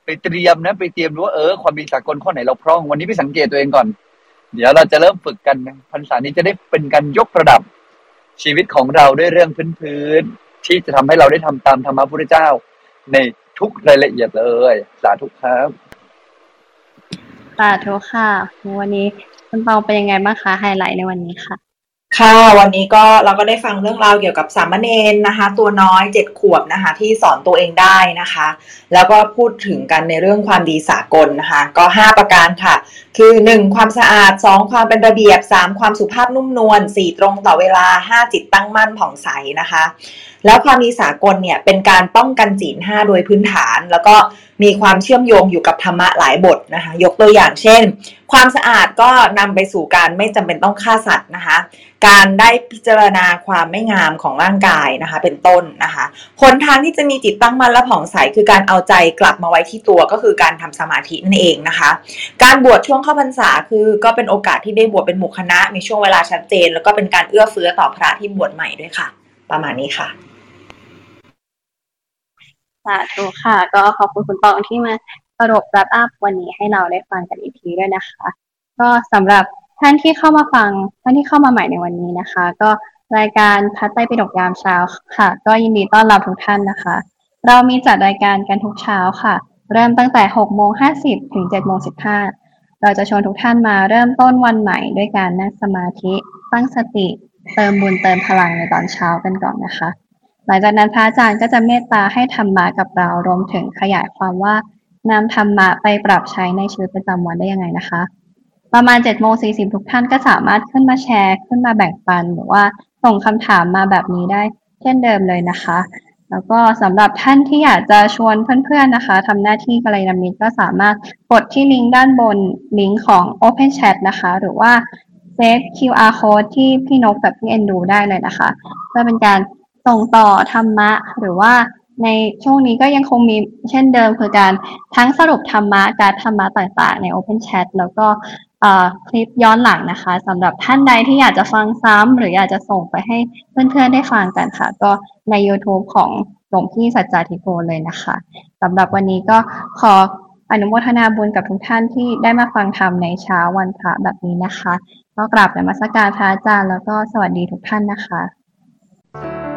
ไปเตรียมนะ ไปเตรียมดูว่าเออความดีสากลข้อไหนเราพร่อง วันนี้ไปสังเกตตัวเองก่อน เดี๋ยวเราจะเริ่มฝึกกันนะพรรษานี้จะได้เป็นการยกระดับชีวิตของเราด้วยเรื่องพื้นๆที่จะทำให้เราได้ทำตามธรรมะพุทธเจ้า ในทุกรายละเอียดเลย สาธุครับสาธุค่ะ วันนี้คุณเปาเป็นยังไงบ้างคะไฮไลท์ในวันนี้ค่ะ ค่ะ วันนี้ก็เราก็ได้ฟังเรื่องราวเกี่ยวกับสามเณรนะคะ ตัวน้อยเจ็ดขวบนะคะ ที่สอนตัวเองได้นะคะ แล้วก็พูดถึงกันในเรื่องความดีสากลนะคะ ก็ 5 ประการค่ะคือ 1. ความสะอาด 2. ความเป็นระเบียบ 3. ความสุภาพนุ่มนวล 4. ตรงต่อเวลา 5. จิตตั้งมั่นผ่องใสนะคะ แล้วความดีสากลเนี่ยเป็นการป้องกันศีลห้าโดยพื้นฐาน แล้วก็มีความเชื่อมโยงอยู่กับธรรมะหลายบทนะคะ ยกตัวอย่างเช่น ความสะอาดก็นำไปสู่การไม่จำเป็นต้องฆ่าสัตว์นะคะ การได้พิจารณาความไม่งามของร่างกายนะคะ เป็นต้นนะคะหนทางที่จะมีจิตตั้งมั่นและผ่องใสคือการเอาใจกลับมาไว้ที่ตัวก็คือการทำสมาธินั่นเองนะคะ การบวชช่วงเข้าพรรษาคือก็เป็นโอกาสที่ได้บวชเป็นหมู่คณะ มีช่วงเวลาชัดเจน แล้วก็เป็นการเอื้อเฟื้อต่อพระที่บวชใหม่ด้วยค่ะ ประมาณนี้ค่ะสาธุค่ะ ก็ขอบคุณคุณปองที่มาสรุปรับอัพวันนี้ให้เราได้ฟังกันอีกทีด้วยนะคะ ก็สำหรับท่านที่เข้ามาฟังท่านที่เข้ามาใหม่ในวันนี้นะคะ ก็รายการพัดใต้ปิดกยามเช้าค่ะ ก็ยินดีต้อนรับทุกท่านนะคะ เรามีจัดรายการกันทุกเช้าค่ะ เริ่มตั้งแต่6โมง50 ถึง7โมง15 เราจะชวนทุกท่านมาเริ่มต้นวันใหม่ด้วยการนั่งสมาธิ ตั้งสติ เติมบุญเติมพลังในตอนเช้ากันก่อนนะคะ หลังจากนั้นพระอาจารย์ก็จะเมตตาให้ธรรมะกับเรารวมถึงขยายความว่านำธรรมะไปปรับใช้ในชีวิตประจำวันได้ยังไงนะคะ ประมาณ7จ็ดโมงสีทุกท่านก็สามารถขึ้นมาแชร์ ขึ้นมาแบ่งปันหรือว่าส่งคำถามมาแบบนี้ได้เช่นเดิมเลยนะคะ แล้วก็สำหรับท่านที่อยากจะชวนเพื่อนๆนะคะทำหน้าที่กัลยาณมิตรก็สามารถกดที่ลิงก์ด้านบนลิงก์ของ Open Chat นะคะ หรือว่าเซฟ QR code ที่พี่นกกับพี่เอ็นดูได้เลยนะคะเพื่อเป็นการส่งต่อธรรมะ หรือว่าในช่วงนี้ก็ยังคงมีเช่นเดิมคือการทั้งสรุปธรรมะ การธรรมะต่างๆ ใน Open Chat แล้วก็ คลิปย้อนหลังนะคะสำหรับท่านใดที่อยากจะฟังซ้ำหรืออยากจะส่งไปให้เพื่อนๆได้ฟังกันค่ะ ก็ใน YouTube ของหลวงพี่สัจจาธิโกเลยนะคะสำหรับวันนี้ก็ขออนุโมทนาบุญกับทุกท่านที่ได้มาฟังธรรมในเช้าวันพระแบบนี้นะคะ ก็กราบนมัสการพระอาจารย์แล้วก็สวัสดีทุกท่านนะคะ